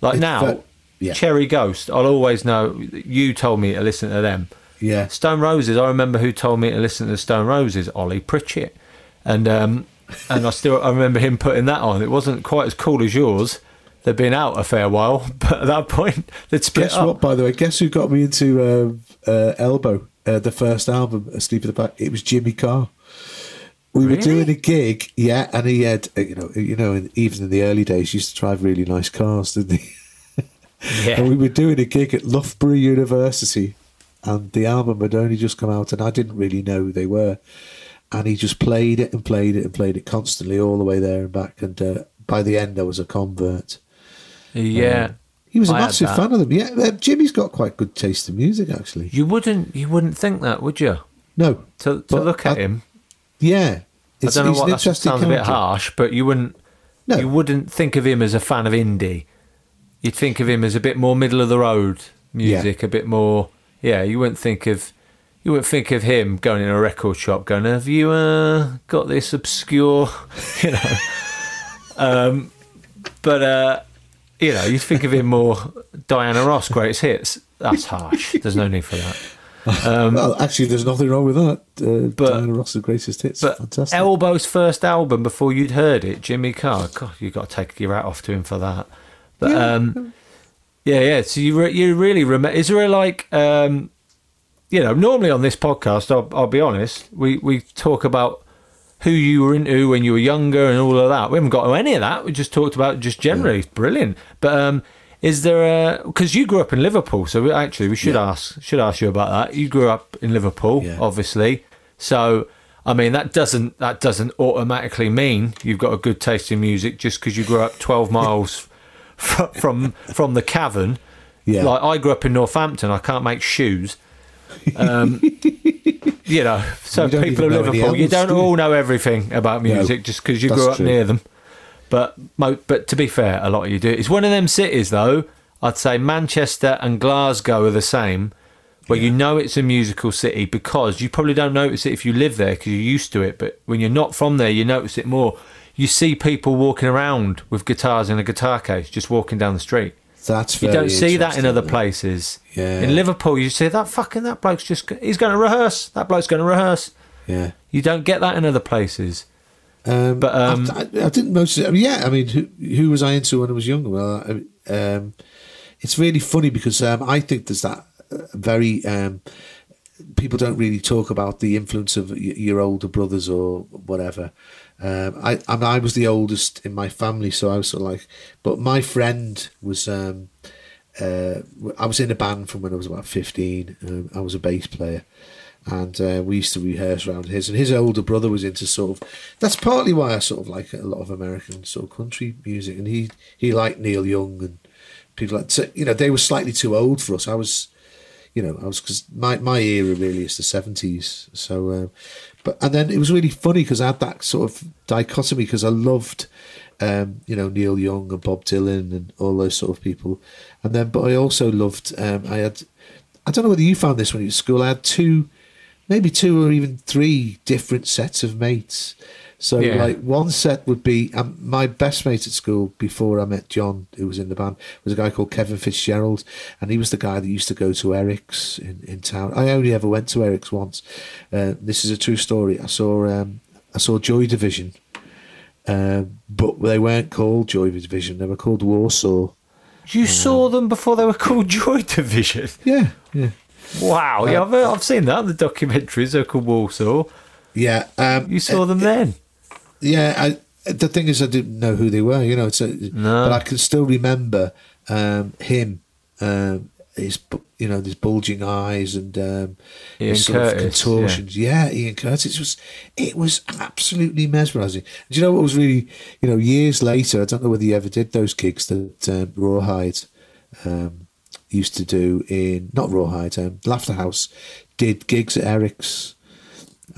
Like It's now, yeah. Cherry Ghost. I'll always know. You told me to listen to them. Yeah, Stone Roses. I remember who told me to listen to Stone Roses, Ollie Pritchett, and um, and I still I remember him putting that on. It wasn't quite as cool as yours. They'd been out a fair while, but at that point they'd split Guess up. what? By the way, guess who got me into uh, uh, Elbow? Uh, the first album, Asleep at the Back. It was Jimmy Carr. We were doing a gig, yeah, and he had, uh, you know, you know, even in the early days, he used to drive really nice cars, didn't he? Yeah. And we were doing a gig at Loughborough University, and the album had only just come out, and I didn't really know who they were. And he just played it and played it and played it constantly all the way there and back. And uh, by the end, I was a convert. Yeah, He was a I massive fan of them. Yeah, uh, Jimmy's got quite good taste in music, actually. You wouldn't you wouldn't think that, would you? No, To to look at I- him, yeah, it's, I don't know what that interesting sounds a bit harsh, but you wouldn't No. you wouldn't think of him as a fan of indie. You'd think of him as a bit more middle of the road music, a bit more. Yeah, you wouldn't think of you wouldn't think of him going in a record shop going, "Have you uh, got this obscure?" You know. um, but uh, you know, you'd think of him more Diana Ross greatest hits. That's harsh. There's no need for that. well, actually, there's nothing wrong with that. Uh, But- Diana Ross's greatest hits, But fantastic. Elbow's first album before you'd heard it, Jimmy Carr. God, you got to take your hat off to him for that. But Yeah. um, yeah, yeah. So you re- you really remember? Is there a like um, you know? Normally on this podcast, I'll, I'll be honest, we we talk about who you were into when you were younger and all of that. We haven't got to any of that. We just talked about just generally brilliant. But um, is there a because you grew up in Liverpool, so we, actually we should ask should ask you about that. You grew up in Liverpool, Yeah. obviously. So I mean that doesn't that doesn't automatically mean you've got a good taste in music just because you grew up twelve miles from from, from the cavern. Yeah. Like I grew up in Northampton. I can't make shoes. Um, you know, so You people of Liverpool, you don't do all know everything about music just because you grew up true. near them. But but to be fair, a lot of you do. It's one of them cities though. I'd say Manchester and Glasgow are the same, where you know it's a musical city because you probably don't notice it if you live there because you're used to it. But when you're not from there, you notice it more. You see people walking around with guitars in a guitar case, just walking down the street. That's You don't see that in other places. Yeah. In Liverpool, you see that fucking that bloke's just he's going to rehearse. That bloke's going to rehearse. Yeah. You don't get that in other places. Um, But, um, I, I, I didn't most. I mean, yeah, I mean, who, who was I into when I was younger? Well, I, um, it's really funny because um, I think there's that uh, very. Um, people don't really talk about the influence of your older brothers or whatever. Um, I, I, I was the oldest in my family, so I was sort of like. But my friend was. Um, uh, I was in a band from when I was about fifteen. Um, I was a bass player, and uh, we used to rehearse around his. And his older brother was into sort of. That's partly why I sort of like a lot of American sort of country music, and he he liked Neil Young and people like. So, you know, they were slightly too old for us. I was, you know, I was because my my era really is the seventies. So, uh, but and then it was really funny because I had that sort of dichotomy because I loved. Um, you know Neil Young and Bob Dylan and all those sort of people, and then but I also loved. Um, I had, I don't know whether you found this when you were at school. I had two, maybe two or even three different sets of mates. So Yeah. like one set would be um, my best mate at school before I met John, who was in the band, was a guy called Kevin Fitzgerald, and he was the guy that used to go to Eric's in, in town. I only ever went to Eric's once. Uh, this is a true story. I saw um, I saw Joy Division, um, but they weren't called Joy Division. They were called Warsaw. You saw them before they were called Joy Division. Yeah, yeah, Wow, yeah, I've, I've seen that in the documentaries. They're called Warsaw. yeah. Um, You saw them then. Yeah, I, the thing is, I didn't know who they were. You know, it's a, No. but I can still remember um, him. Um, his, you know, his bulging eyes and um, his sort of Curtis, contortions. Yeah. Ian Curtis was. It was absolutely mesmerising. Do you know what was really? You know, years later, I don't know whether you ever did those gigs that um, Rawhide um, used to do in not Rawhide, um, Laughter House did gigs at Eric's.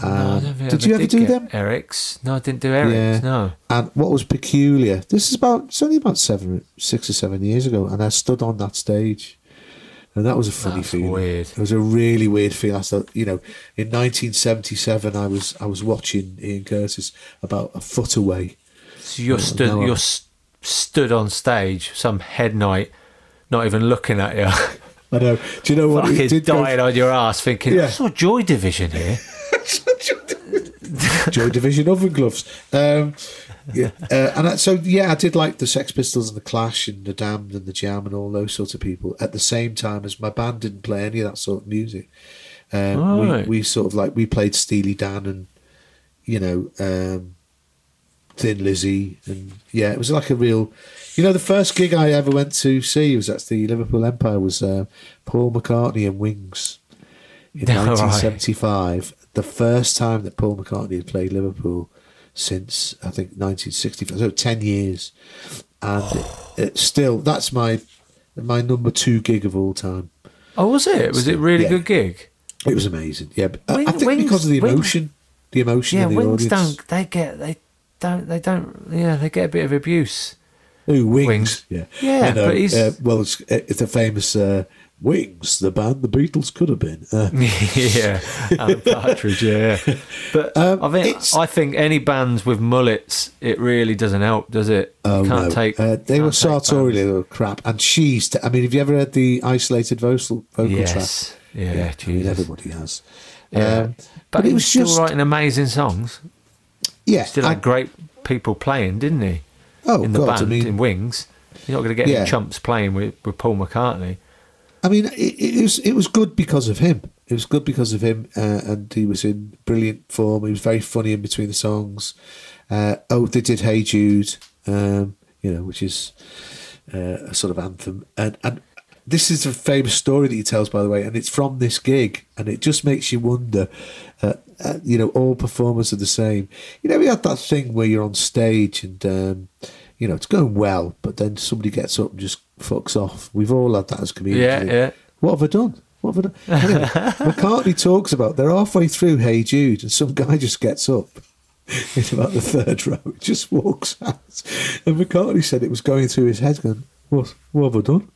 No, Um, don't think I did you ever do them? Eric's? No, I didn't do Eric's. Yeah. No. And what was peculiar, this is about, it's only about seven, six or seven years ago, and I stood on that stage. And that was a funny That's feeling. weird. It was a really weird feeling. I thought, you know, in 1977, I was I was watching Ian Curtis about a foot away. So you're stood. you're s- stood on stage, some head night, not even looking at you, I know. Do you know what? fucking did go- dying on your ass, thinking, Yeah. "I saw Joy Division here." Joy Division oven gloves. Um, yeah, uh, and I, so yeah, I did like the Sex Pistols and the Clash and the Damned and the Jam and all those sorts of people. At the same time as my band didn't play any of that sort of music, um, Right. we, we sort of like we played Steely Dan and you know um, Thin Lizzy and yeah, it was like a real. You know, the first gig I ever went to see was at the Liverpool Empire was uh, Paul McCartney and Wings in All right. 1975. The first time that Paul McCartney had played Liverpool since I think 1965, so 10 years, and it, it still that's my my number two gig of all time. Oh, was it? Was it a really Yeah. good gig? It was amazing. Yeah, but I- I think Wings- because of the Wings- emotion, the emotion Yeah, the Wings audience. don't. They get. They don't. They don't. Yeah, they get a bit of abuse. Ooh, Wings. Wings. Yeah, Yeah, know. but he's- uh, well, it's, it's a famous uh, Wings, the band the Beatles could have been. Uh, yeah, Alan Partridge. Yeah, but Um, I think I think any bands with mullets, it really doesn't help, does it? Oh you can't no, take. uh, they were sartorially were crap, and she's. T- I mean, have you ever heard the isolated vocal vocal bands. track? Yes. Yeah, I mean, everybody has. Yeah. Um, but, it he was still just writing amazing songs. yeah. Still I- had great people playing, didn't he? oh in the God, band I mean, in Wings. You're not going to get Yeah. any chumps playing with, with Paul McCartney. I mean, it, it was it was good because of him. It was good because of him, uh, and he was in brilliant form. He was very funny in between the songs. Uh, oh, they did "Hey Jude," um, you know, which is uh, a sort of anthem, and and this is a famous story that he tells, by the way, and it's from this gig, and it just makes you wonder. Uh, uh, you know, all performers are the same. You know, we had that thing where you're on stage and. Um, you know, it's going well, but then somebody gets up and just fucks off. We've all had that as comedians. Yeah, yeah. What have I done? What have I done? Anyway, McCartney talks about they're halfway through Hey Jude, and some guy just gets up in about the third row, just walks out. And McCartney said it was going through his head, going, "What? What have I done?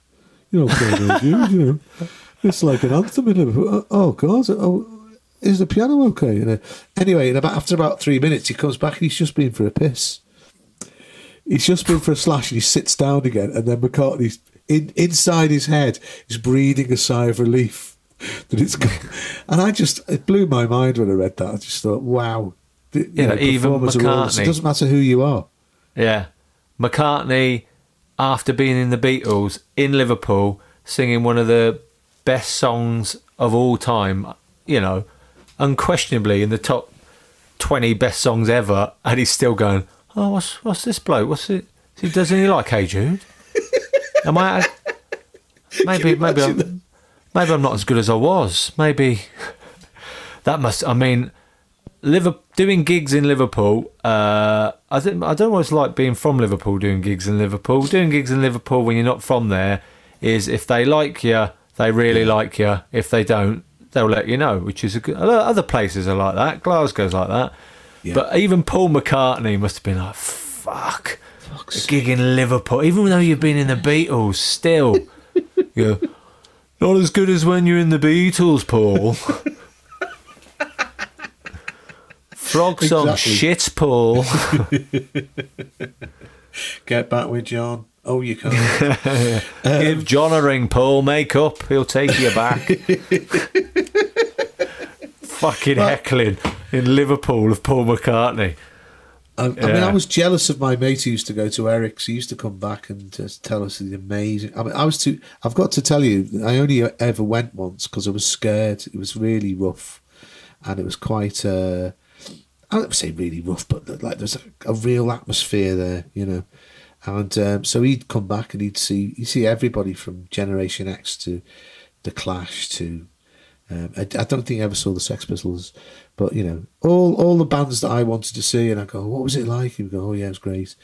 You know, playing Hey Jude, you know, it's like an anthem in Liverpool. Oh God! Oh, is the piano okay?" And, uh, anyway, and about after about three minutes, he comes back and he's just been for a piss. He's just been for a slash and he sits down again, and then McCartney in, inside his head is breathing a sigh of relief that it's gone. And I just, it blew my mind when I read that. I just thought, wow. The- Yeah, even performers McCartney. it doesn't matter who you are. Yeah. McCartney, after being in the Beatles in Liverpool, singing one of the best songs of all time, you know, unquestionably in the top 20 best songs ever, and he's still going, Oh, what's, what's this bloke? What's it? He doesn't he like Hey Jude? Am I. Maybe, maybe I'm, maybe I'm not as good as I was. Maybe that must. I mean, Liverpool, doing gigs in Liverpool. Uh, I think I don't it's like being from Liverpool doing gigs in Liverpool. Doing gigs in Liverpool when you're not from there is if they like you, they really like you. If they don't, they'll let you know. Which is a good. Other places are like that. Glasgow's like that. Yeah. But even Paul McCartney must have been like, "Fuck, a gig in Liverpool." Even though you've been in the Beatles, still, yeah, not as good as when you're in the Beatles, Paul. Frog song Exactly. shit, Paul. Get back with John. Oh, you can't. Give John a ring, Paul. Make up. He'll take you back. Fucking heckling in Liverpool of Paul McCartney. I, I mean, I was jealous of my mate who used to go to Eric's. He used to come back and just tell us the amazing. I mean, I was too. I've got to tell you, I only ever went once because I was scared. It was really rough, and it was quite. Uh, I don't say really rough, but like there's a, a real atmosphere there, you know. And um, so he'd come back and he'd see you see everybody from Generation X to the Clash to um, I, I don't think I ever saw the Sex Pistols, but you know, all all the bands that I wanted to see, and I go, "What was it like?" He'd go, "Oh yeah, it was great,"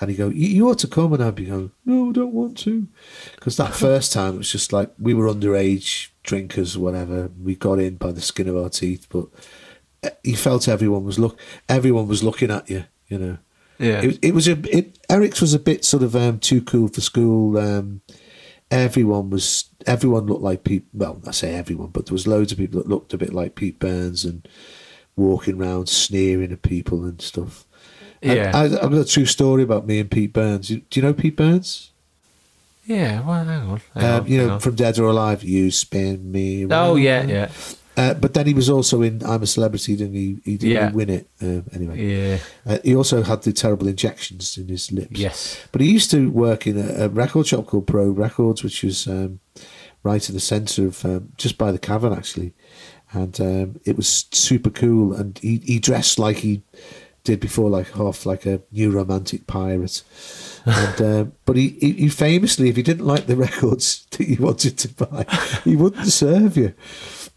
and he'd go, "You, ought to come," and I'd be going, "No, I don't want to," because that first time it was just like we were underage drinkers, or whatever. We got in by the skin of our teeth, but uh, you felt everyone was look, everyone was looking at you, you know. Yeah. It, it was a it, Eric's was a bit sort of um, too cool for school. Um, everyone was everyone looked like Pete. Well, I say everyone, but there was loads of people that looked a bit like Pete Burns and walking around sneering at people and stuff. Yeah. I, I've got a true story about me and Pete Burns. Do you know Pete Burns? Yeah, well, hang on. hang Um, on, you know, on. from Dead or Alive. You spin me. Oh, yeah, yeah. Uh, but then he was also in I'm a Celebrity, didn't he? He didn't Yeah. win it um, anyway. Yeah. Uh, he also had the terrible injections in his lips. Yes. But he used to work in a, a record shop called Probe Records, which was um, right in the centre of um, just by the cavern actually, and um, it was super cool. And he, he dressed like he did before, like half like a new romantic pirate. And um, but he, he, he famously, if he didn't like the records that you wanted to buy, he wouldn't serve you.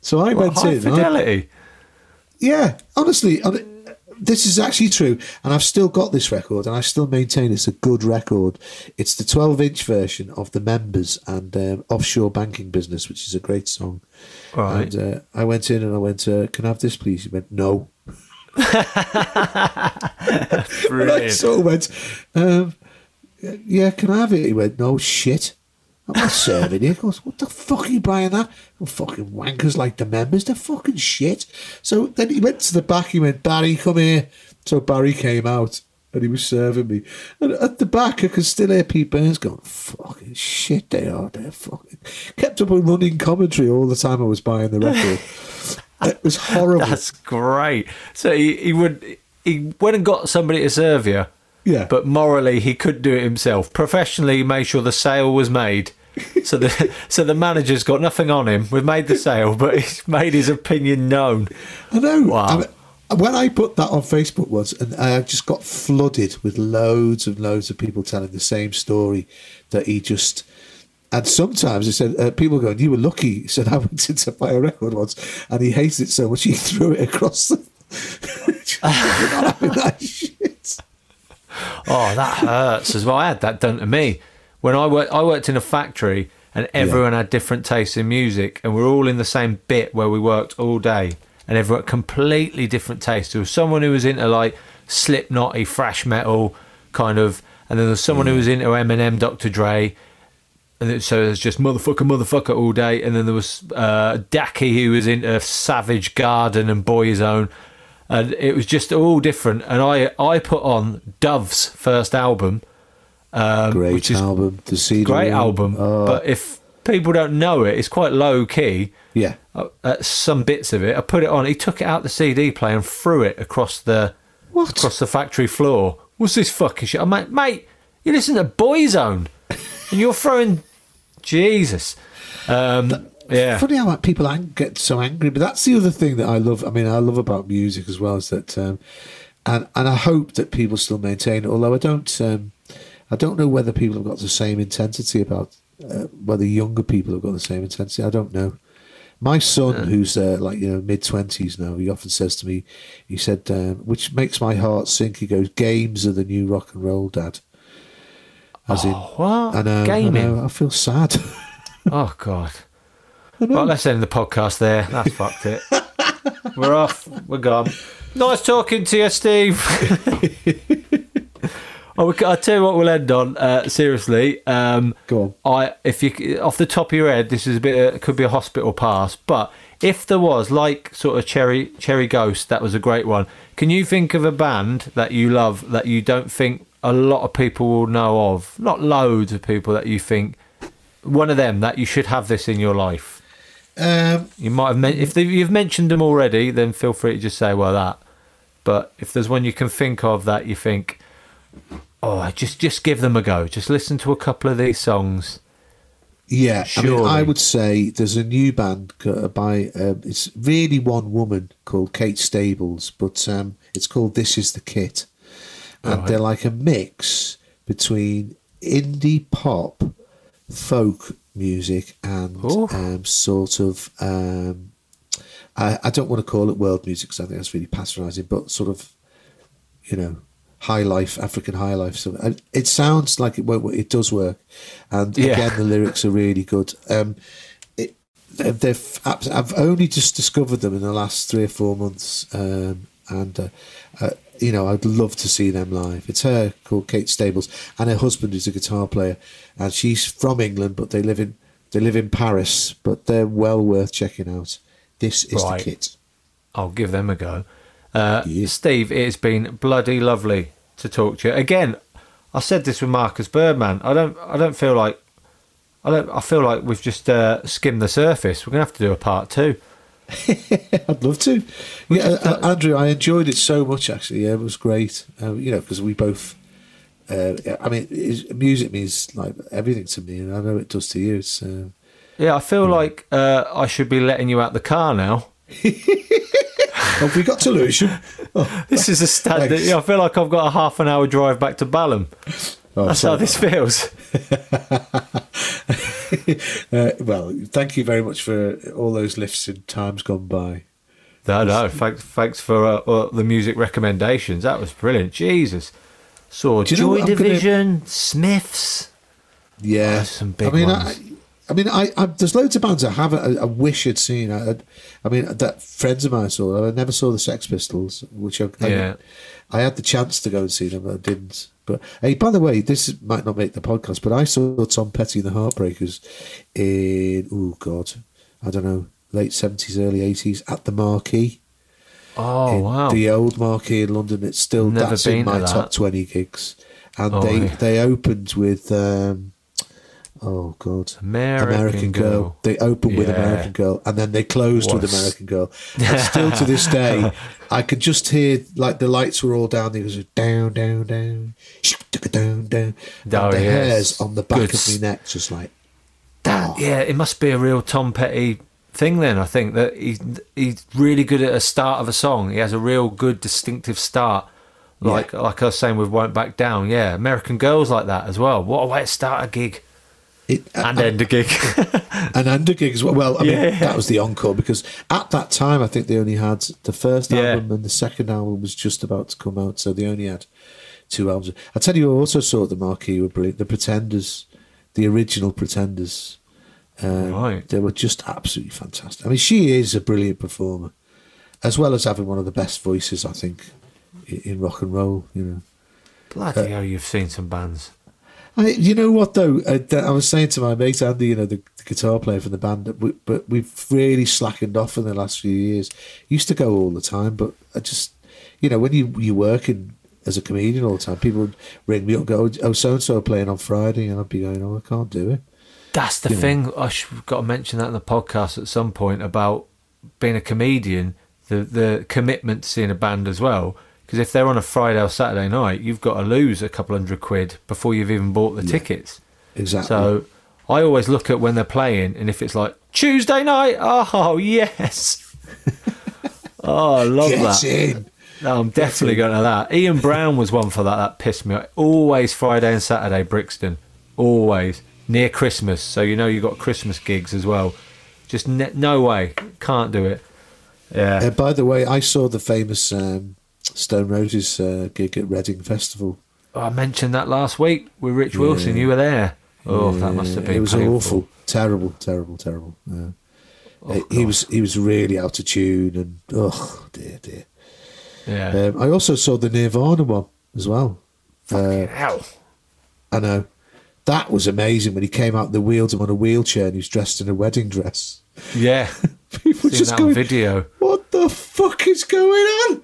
So I went in. and I- fidelity. yeah, honestly, this is actually true, and I've still got this record, and I still maintain it's a good record. It's the 12-inch version of the Members and um, Offshore Banking Business, which is a great song. Right. And uh, I went in and I went, uh, "Can I have this, please?" He went, "No." And I sort of went, um, "Yeah, can I have it?" He went, "No shit." I'm not serving you. He goes, what the fuck are you buying that? Oh, fucking wankers like the members. They're fucking shit. So then he went to the back. He went, Barry, come here. So Barry came out and he was serving me. And at the back, I could still hear Pete Burns going, fucking shit, they are. They're fucking. Kept up a running commentary all the time I was buying the record. it was horrible. That's great. So he, he would he went and got somebody to serve you. Yeah. But morally, he could do it himself. Professionally, he made sure the sale was made. So the so the manager's got nothing on him. We've made the sale, but he's made his opinion known. I know. Wow. I mean, when I put that on Facebook once, and I just got flooded with loads and loads of people telling the same story that he just. And sometimes he said, uh, people going, "You were lucky." He said, "I went in to buy a record once, and he hated it so much he threw it across the." Not having that shit. Oh, that hurts as well. I had that done to me when I worked. I worked in a factory, and everyone had different tastes in music, and we're all in the same bit where we worked all day, and everyone had completely different tastes. There was someone who was into like Slipknotty, thrash metal, kind of, and then there was someone who was into Eminem, Dr. Dre. And so it- so there's just motherfucker, motherfucker all day. And then there was uh, Daki who was into Savage Garden and Boyzone. And it was just all different. And I, I put on Dove's first album um, Great which is album. The CD. great album. Oh, But if people don't know it, it's quite low key. yeah. Uh, uh, some bits of it, I put it on. He took it out the CD player and threw it across the What? across the factory floor. What's this fucking shit? I'm like, mate, you listen to Boyzone, and you're throwing Jesus. Um, yeah, Funny how like, people ang- get so angry, but that's the other thing that I love. I mean, I love about music as well is that, um, and and I hope that people still maintain. it, Although I don't, um, I don't know whether people have got the same intensity about uh, whether younger people have got the same intensity. I don't know. My son, who's uh, like you know mid twenties now, he often says to me, he said, um, which makes my heart sink. He goes, "Games are the new rock and roll, Dad." As in, what? I know, I Gaming? know, I feel sad. Oh God. Well, let's end the podcast there. That's fucked it. We're off. We're gone. Nice talking to you, Steve. oh, we, I tell you what, we'll end on. Uh, seriously, um, Go on. I if you off the top of your head, this is a bit. It could be a hospital pass, but if there was like sort of Cherry Cherry Ghost, that was a great one. Can you think of a band that you love that you don't think a lot of people will know of? Not loads of people that you think one of them that you should have this in your life. um, You might have men- if they, you've mentioned them already, then feel free to just say well that. But if there's one you can think of that you think, oh, just just give them a go. Just listen to a couple of these songs. Yeah, I mean, I would say there's a new band by um, it's really one woman called Kate Stables, but um, it's called This Is the Kit, and Right. they're like a mix between indie pop, folk music, and um, sort of um, I, I don't want to call it world music because I think that's really patronising, but sort of you know, high life, African high life. So and it sounds like it won't. It does work, and Yeah. again, the lyrics are really good. Um, it, they've, I've only just discovered them in the last three or four months, um, and uh, uh, you know, I'd love to see them live. It's her called Kate Stables, and her husband is a guitar player, and she's from England, but they live in they live in Paris, but they're well worth checking out. This is Right. the kit. I'll give them a go. Uh, Yeah. Steve, it's been bloody lovely to talk to you again. I said this with Marcus Birdman. I don't. I don't feel like. I don't. I feel like we've just uh, skimmed the surface. We're gonna have to do a part two. I'd love to. Yeah, uh, Andrew, I enjoyed it so much. Actually, yeah, it was great. Uh, you know, because we both. Uh, I mean, music means like everything to me, and I know it does to you. Uh, Yeah, I feel like uh, I should be letting you out the car now. have we got to Lewisham? Oh, This is a standard. Thanks. I feel like I've got a half an hour drive back to Balham. oh, That's how this feels. Uh, well, thank you very much for all those lifts in times gone by. No, no. Thanks, thanks for uh, uh, the music recommendations. That was brilliant. Jesus. Saw Joy I'm gonna- Division, Smiths. Yeah, Oh, some big I mean, ones. I, I mean, I, I there's loads of bands I haven't. I, I wish I'd seen. I, I mean, that friends of mine saw. I never saw the Sex Pistols, which I, I, Yeah. I had the chance to go and see them, but I didn't. But hey, by the way, this might not make the podcast, but I saw Tom Petty and the Heartbreakers in oh god, I don't know, late seventies, early eighties at the Marquee. Oh, wow. The old Marquee in London. It's still Never that's been in my top twenty gigs, and Oh, they yeah. they opened with. Um, Oh God, American Girl. They opened with American Girl, and then they closed with American Girl. And still to this day, I could just hear like the lights were all down. There was down, down, down, down, down. Oh, the yes. hairs on the back Good of my neck, just like That, oh. yeah, it must be a real Tom Petty thing then. I think that he's he's really good at a start of a song. He has a real good distinctive start. Like like I was saying with Won't Back Down. Yeah, American Girls like that as well. What a way to start a gig it. and end a gig. and under gig as well. Well, I mean, Yeah. that was the encore because at that time, I think they only had the first Yeah. album and the second album was just about to come out, so they only had two albums. I tell you, I also saw the marquee were brilliant. The Pretenders, the original Pretenders. Um, Right. They were just absolutely fantastic. I mean, she is a brilliant performer, as well as having one of the best voices, I think, in, in rock and roll. You know. Bloody hell, you've seen some bands. I, you know what though? Uh, that I was saying to my mate Andy, you know, the, the guitar player from the band, that we, but we've really slackened off in the last few years. Used to go all the time, but I just, you know, when you you work in as a comedian all the time. People would ring me up, go, "Oh, so and so playing on Friday," and I'd be going, "Oh, I can't do it." That's the You know. thing. I should got to mention that in the podcast at some point about being a comedian, the the commitment to seeing a band as well. Because if they're on a Friday or Saturday night, you've got to lose a couple hundred quid before you've even bought the tickets. Exactly. So I always look at when they're playing, and if it's like Tuesday night, oh yes, oh I love Get that. in. No, I'm definitely going to that. Ian Brown was one for that. That pissed me off. Always Friday and Saturday, Brixton. Always. Near Christmas. So you know you've got Christmas gigs as well. Just ne- no way. Can't do it. Yeah. Uh, by the way, I saw the famous um, Stone Roses uh, gig at Reading Festival. Oh, I mentioned that last week with Rich Wilson. You were there. Oh, that must have been It was painful. awful, terrible, terrible, terrible. Yeah. Uh, he was he was really out of tune, and oh dear, dear. Yeah. Um, I also saw the Nirvana one as well. Uh, Hell. I know that was amazing when he came out. They wheeled him on a wheelchair, and he was dressed in a wedding dress. Yeah. People Seen just that going, video. "What the fuck is going on?"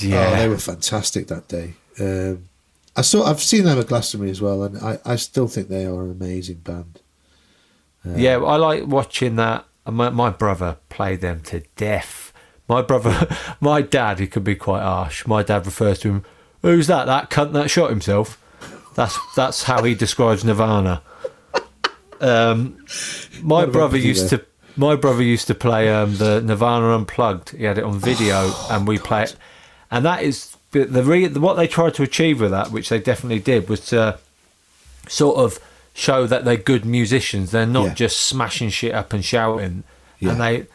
Yeah. Oh, they were fantastic that day. Um, I saw. I've seen them at Glastonbury as well, and I, I still think they are an amazing band. Yeah, I like watching that. My, my brother played them to death. My brother, my dad, he could be quite harsh. My dad refers to him, "Who's that? That cunt that shot himself." That's that's how he describes Nirvana. Um, my brother used to. My brother used to play um, the Nirvana Unplugged. He had it on video, and we play it. And that is the, the re, what they tried to achieve with that, which they definitely did, was to sort of show that they're good musicians. They're not Yeah. just smashing shit up and shouting. Yeah. And they,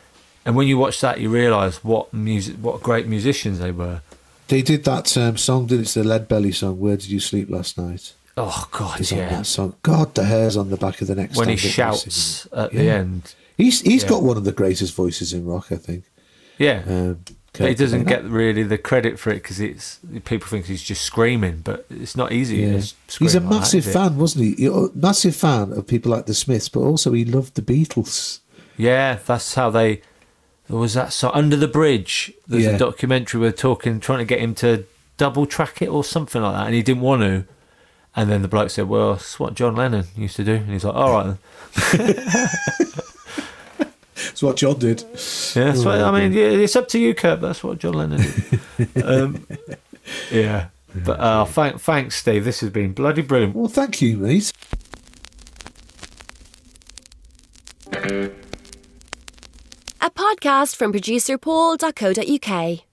and when you watch that, you realise what music, what great musicians they were. They did that um, song, did? It's the Lead Belly song. Where did you sleep last night? Oh God, yeah. that song. God, the hairs on the back of the neck. When he stand up when he's shouts at the end, He's he's Yeah. got one of the greatest voices in rock, I think. yeah. Um, but he doesn't Cobain. get really the credit for it because it's people think he's just screaming, but it's not easy. Yeah. He's a like massive it? fan, wasn't he? A uh, massive fan of people like the Smiths, but also he loved the Beatles. Yeah, that's how they. There was that song under the bridge. There's Yeah. a documentary where they're talking, trying to get him to double track it or something like that, and he didn't want to. And then the bloke said, "Well, it's what John Lennon used to do," and he's like, "All right." Then. That's what John did. Yeah, that's what, I mean, yeah, it's up to you, Kurt. That's what John Lennon did. um, yeah, but uh, thank, thanks, Steve. This has been bloody brilliant. Well, thank you, mate. A podcast from producer Paul.co.uk.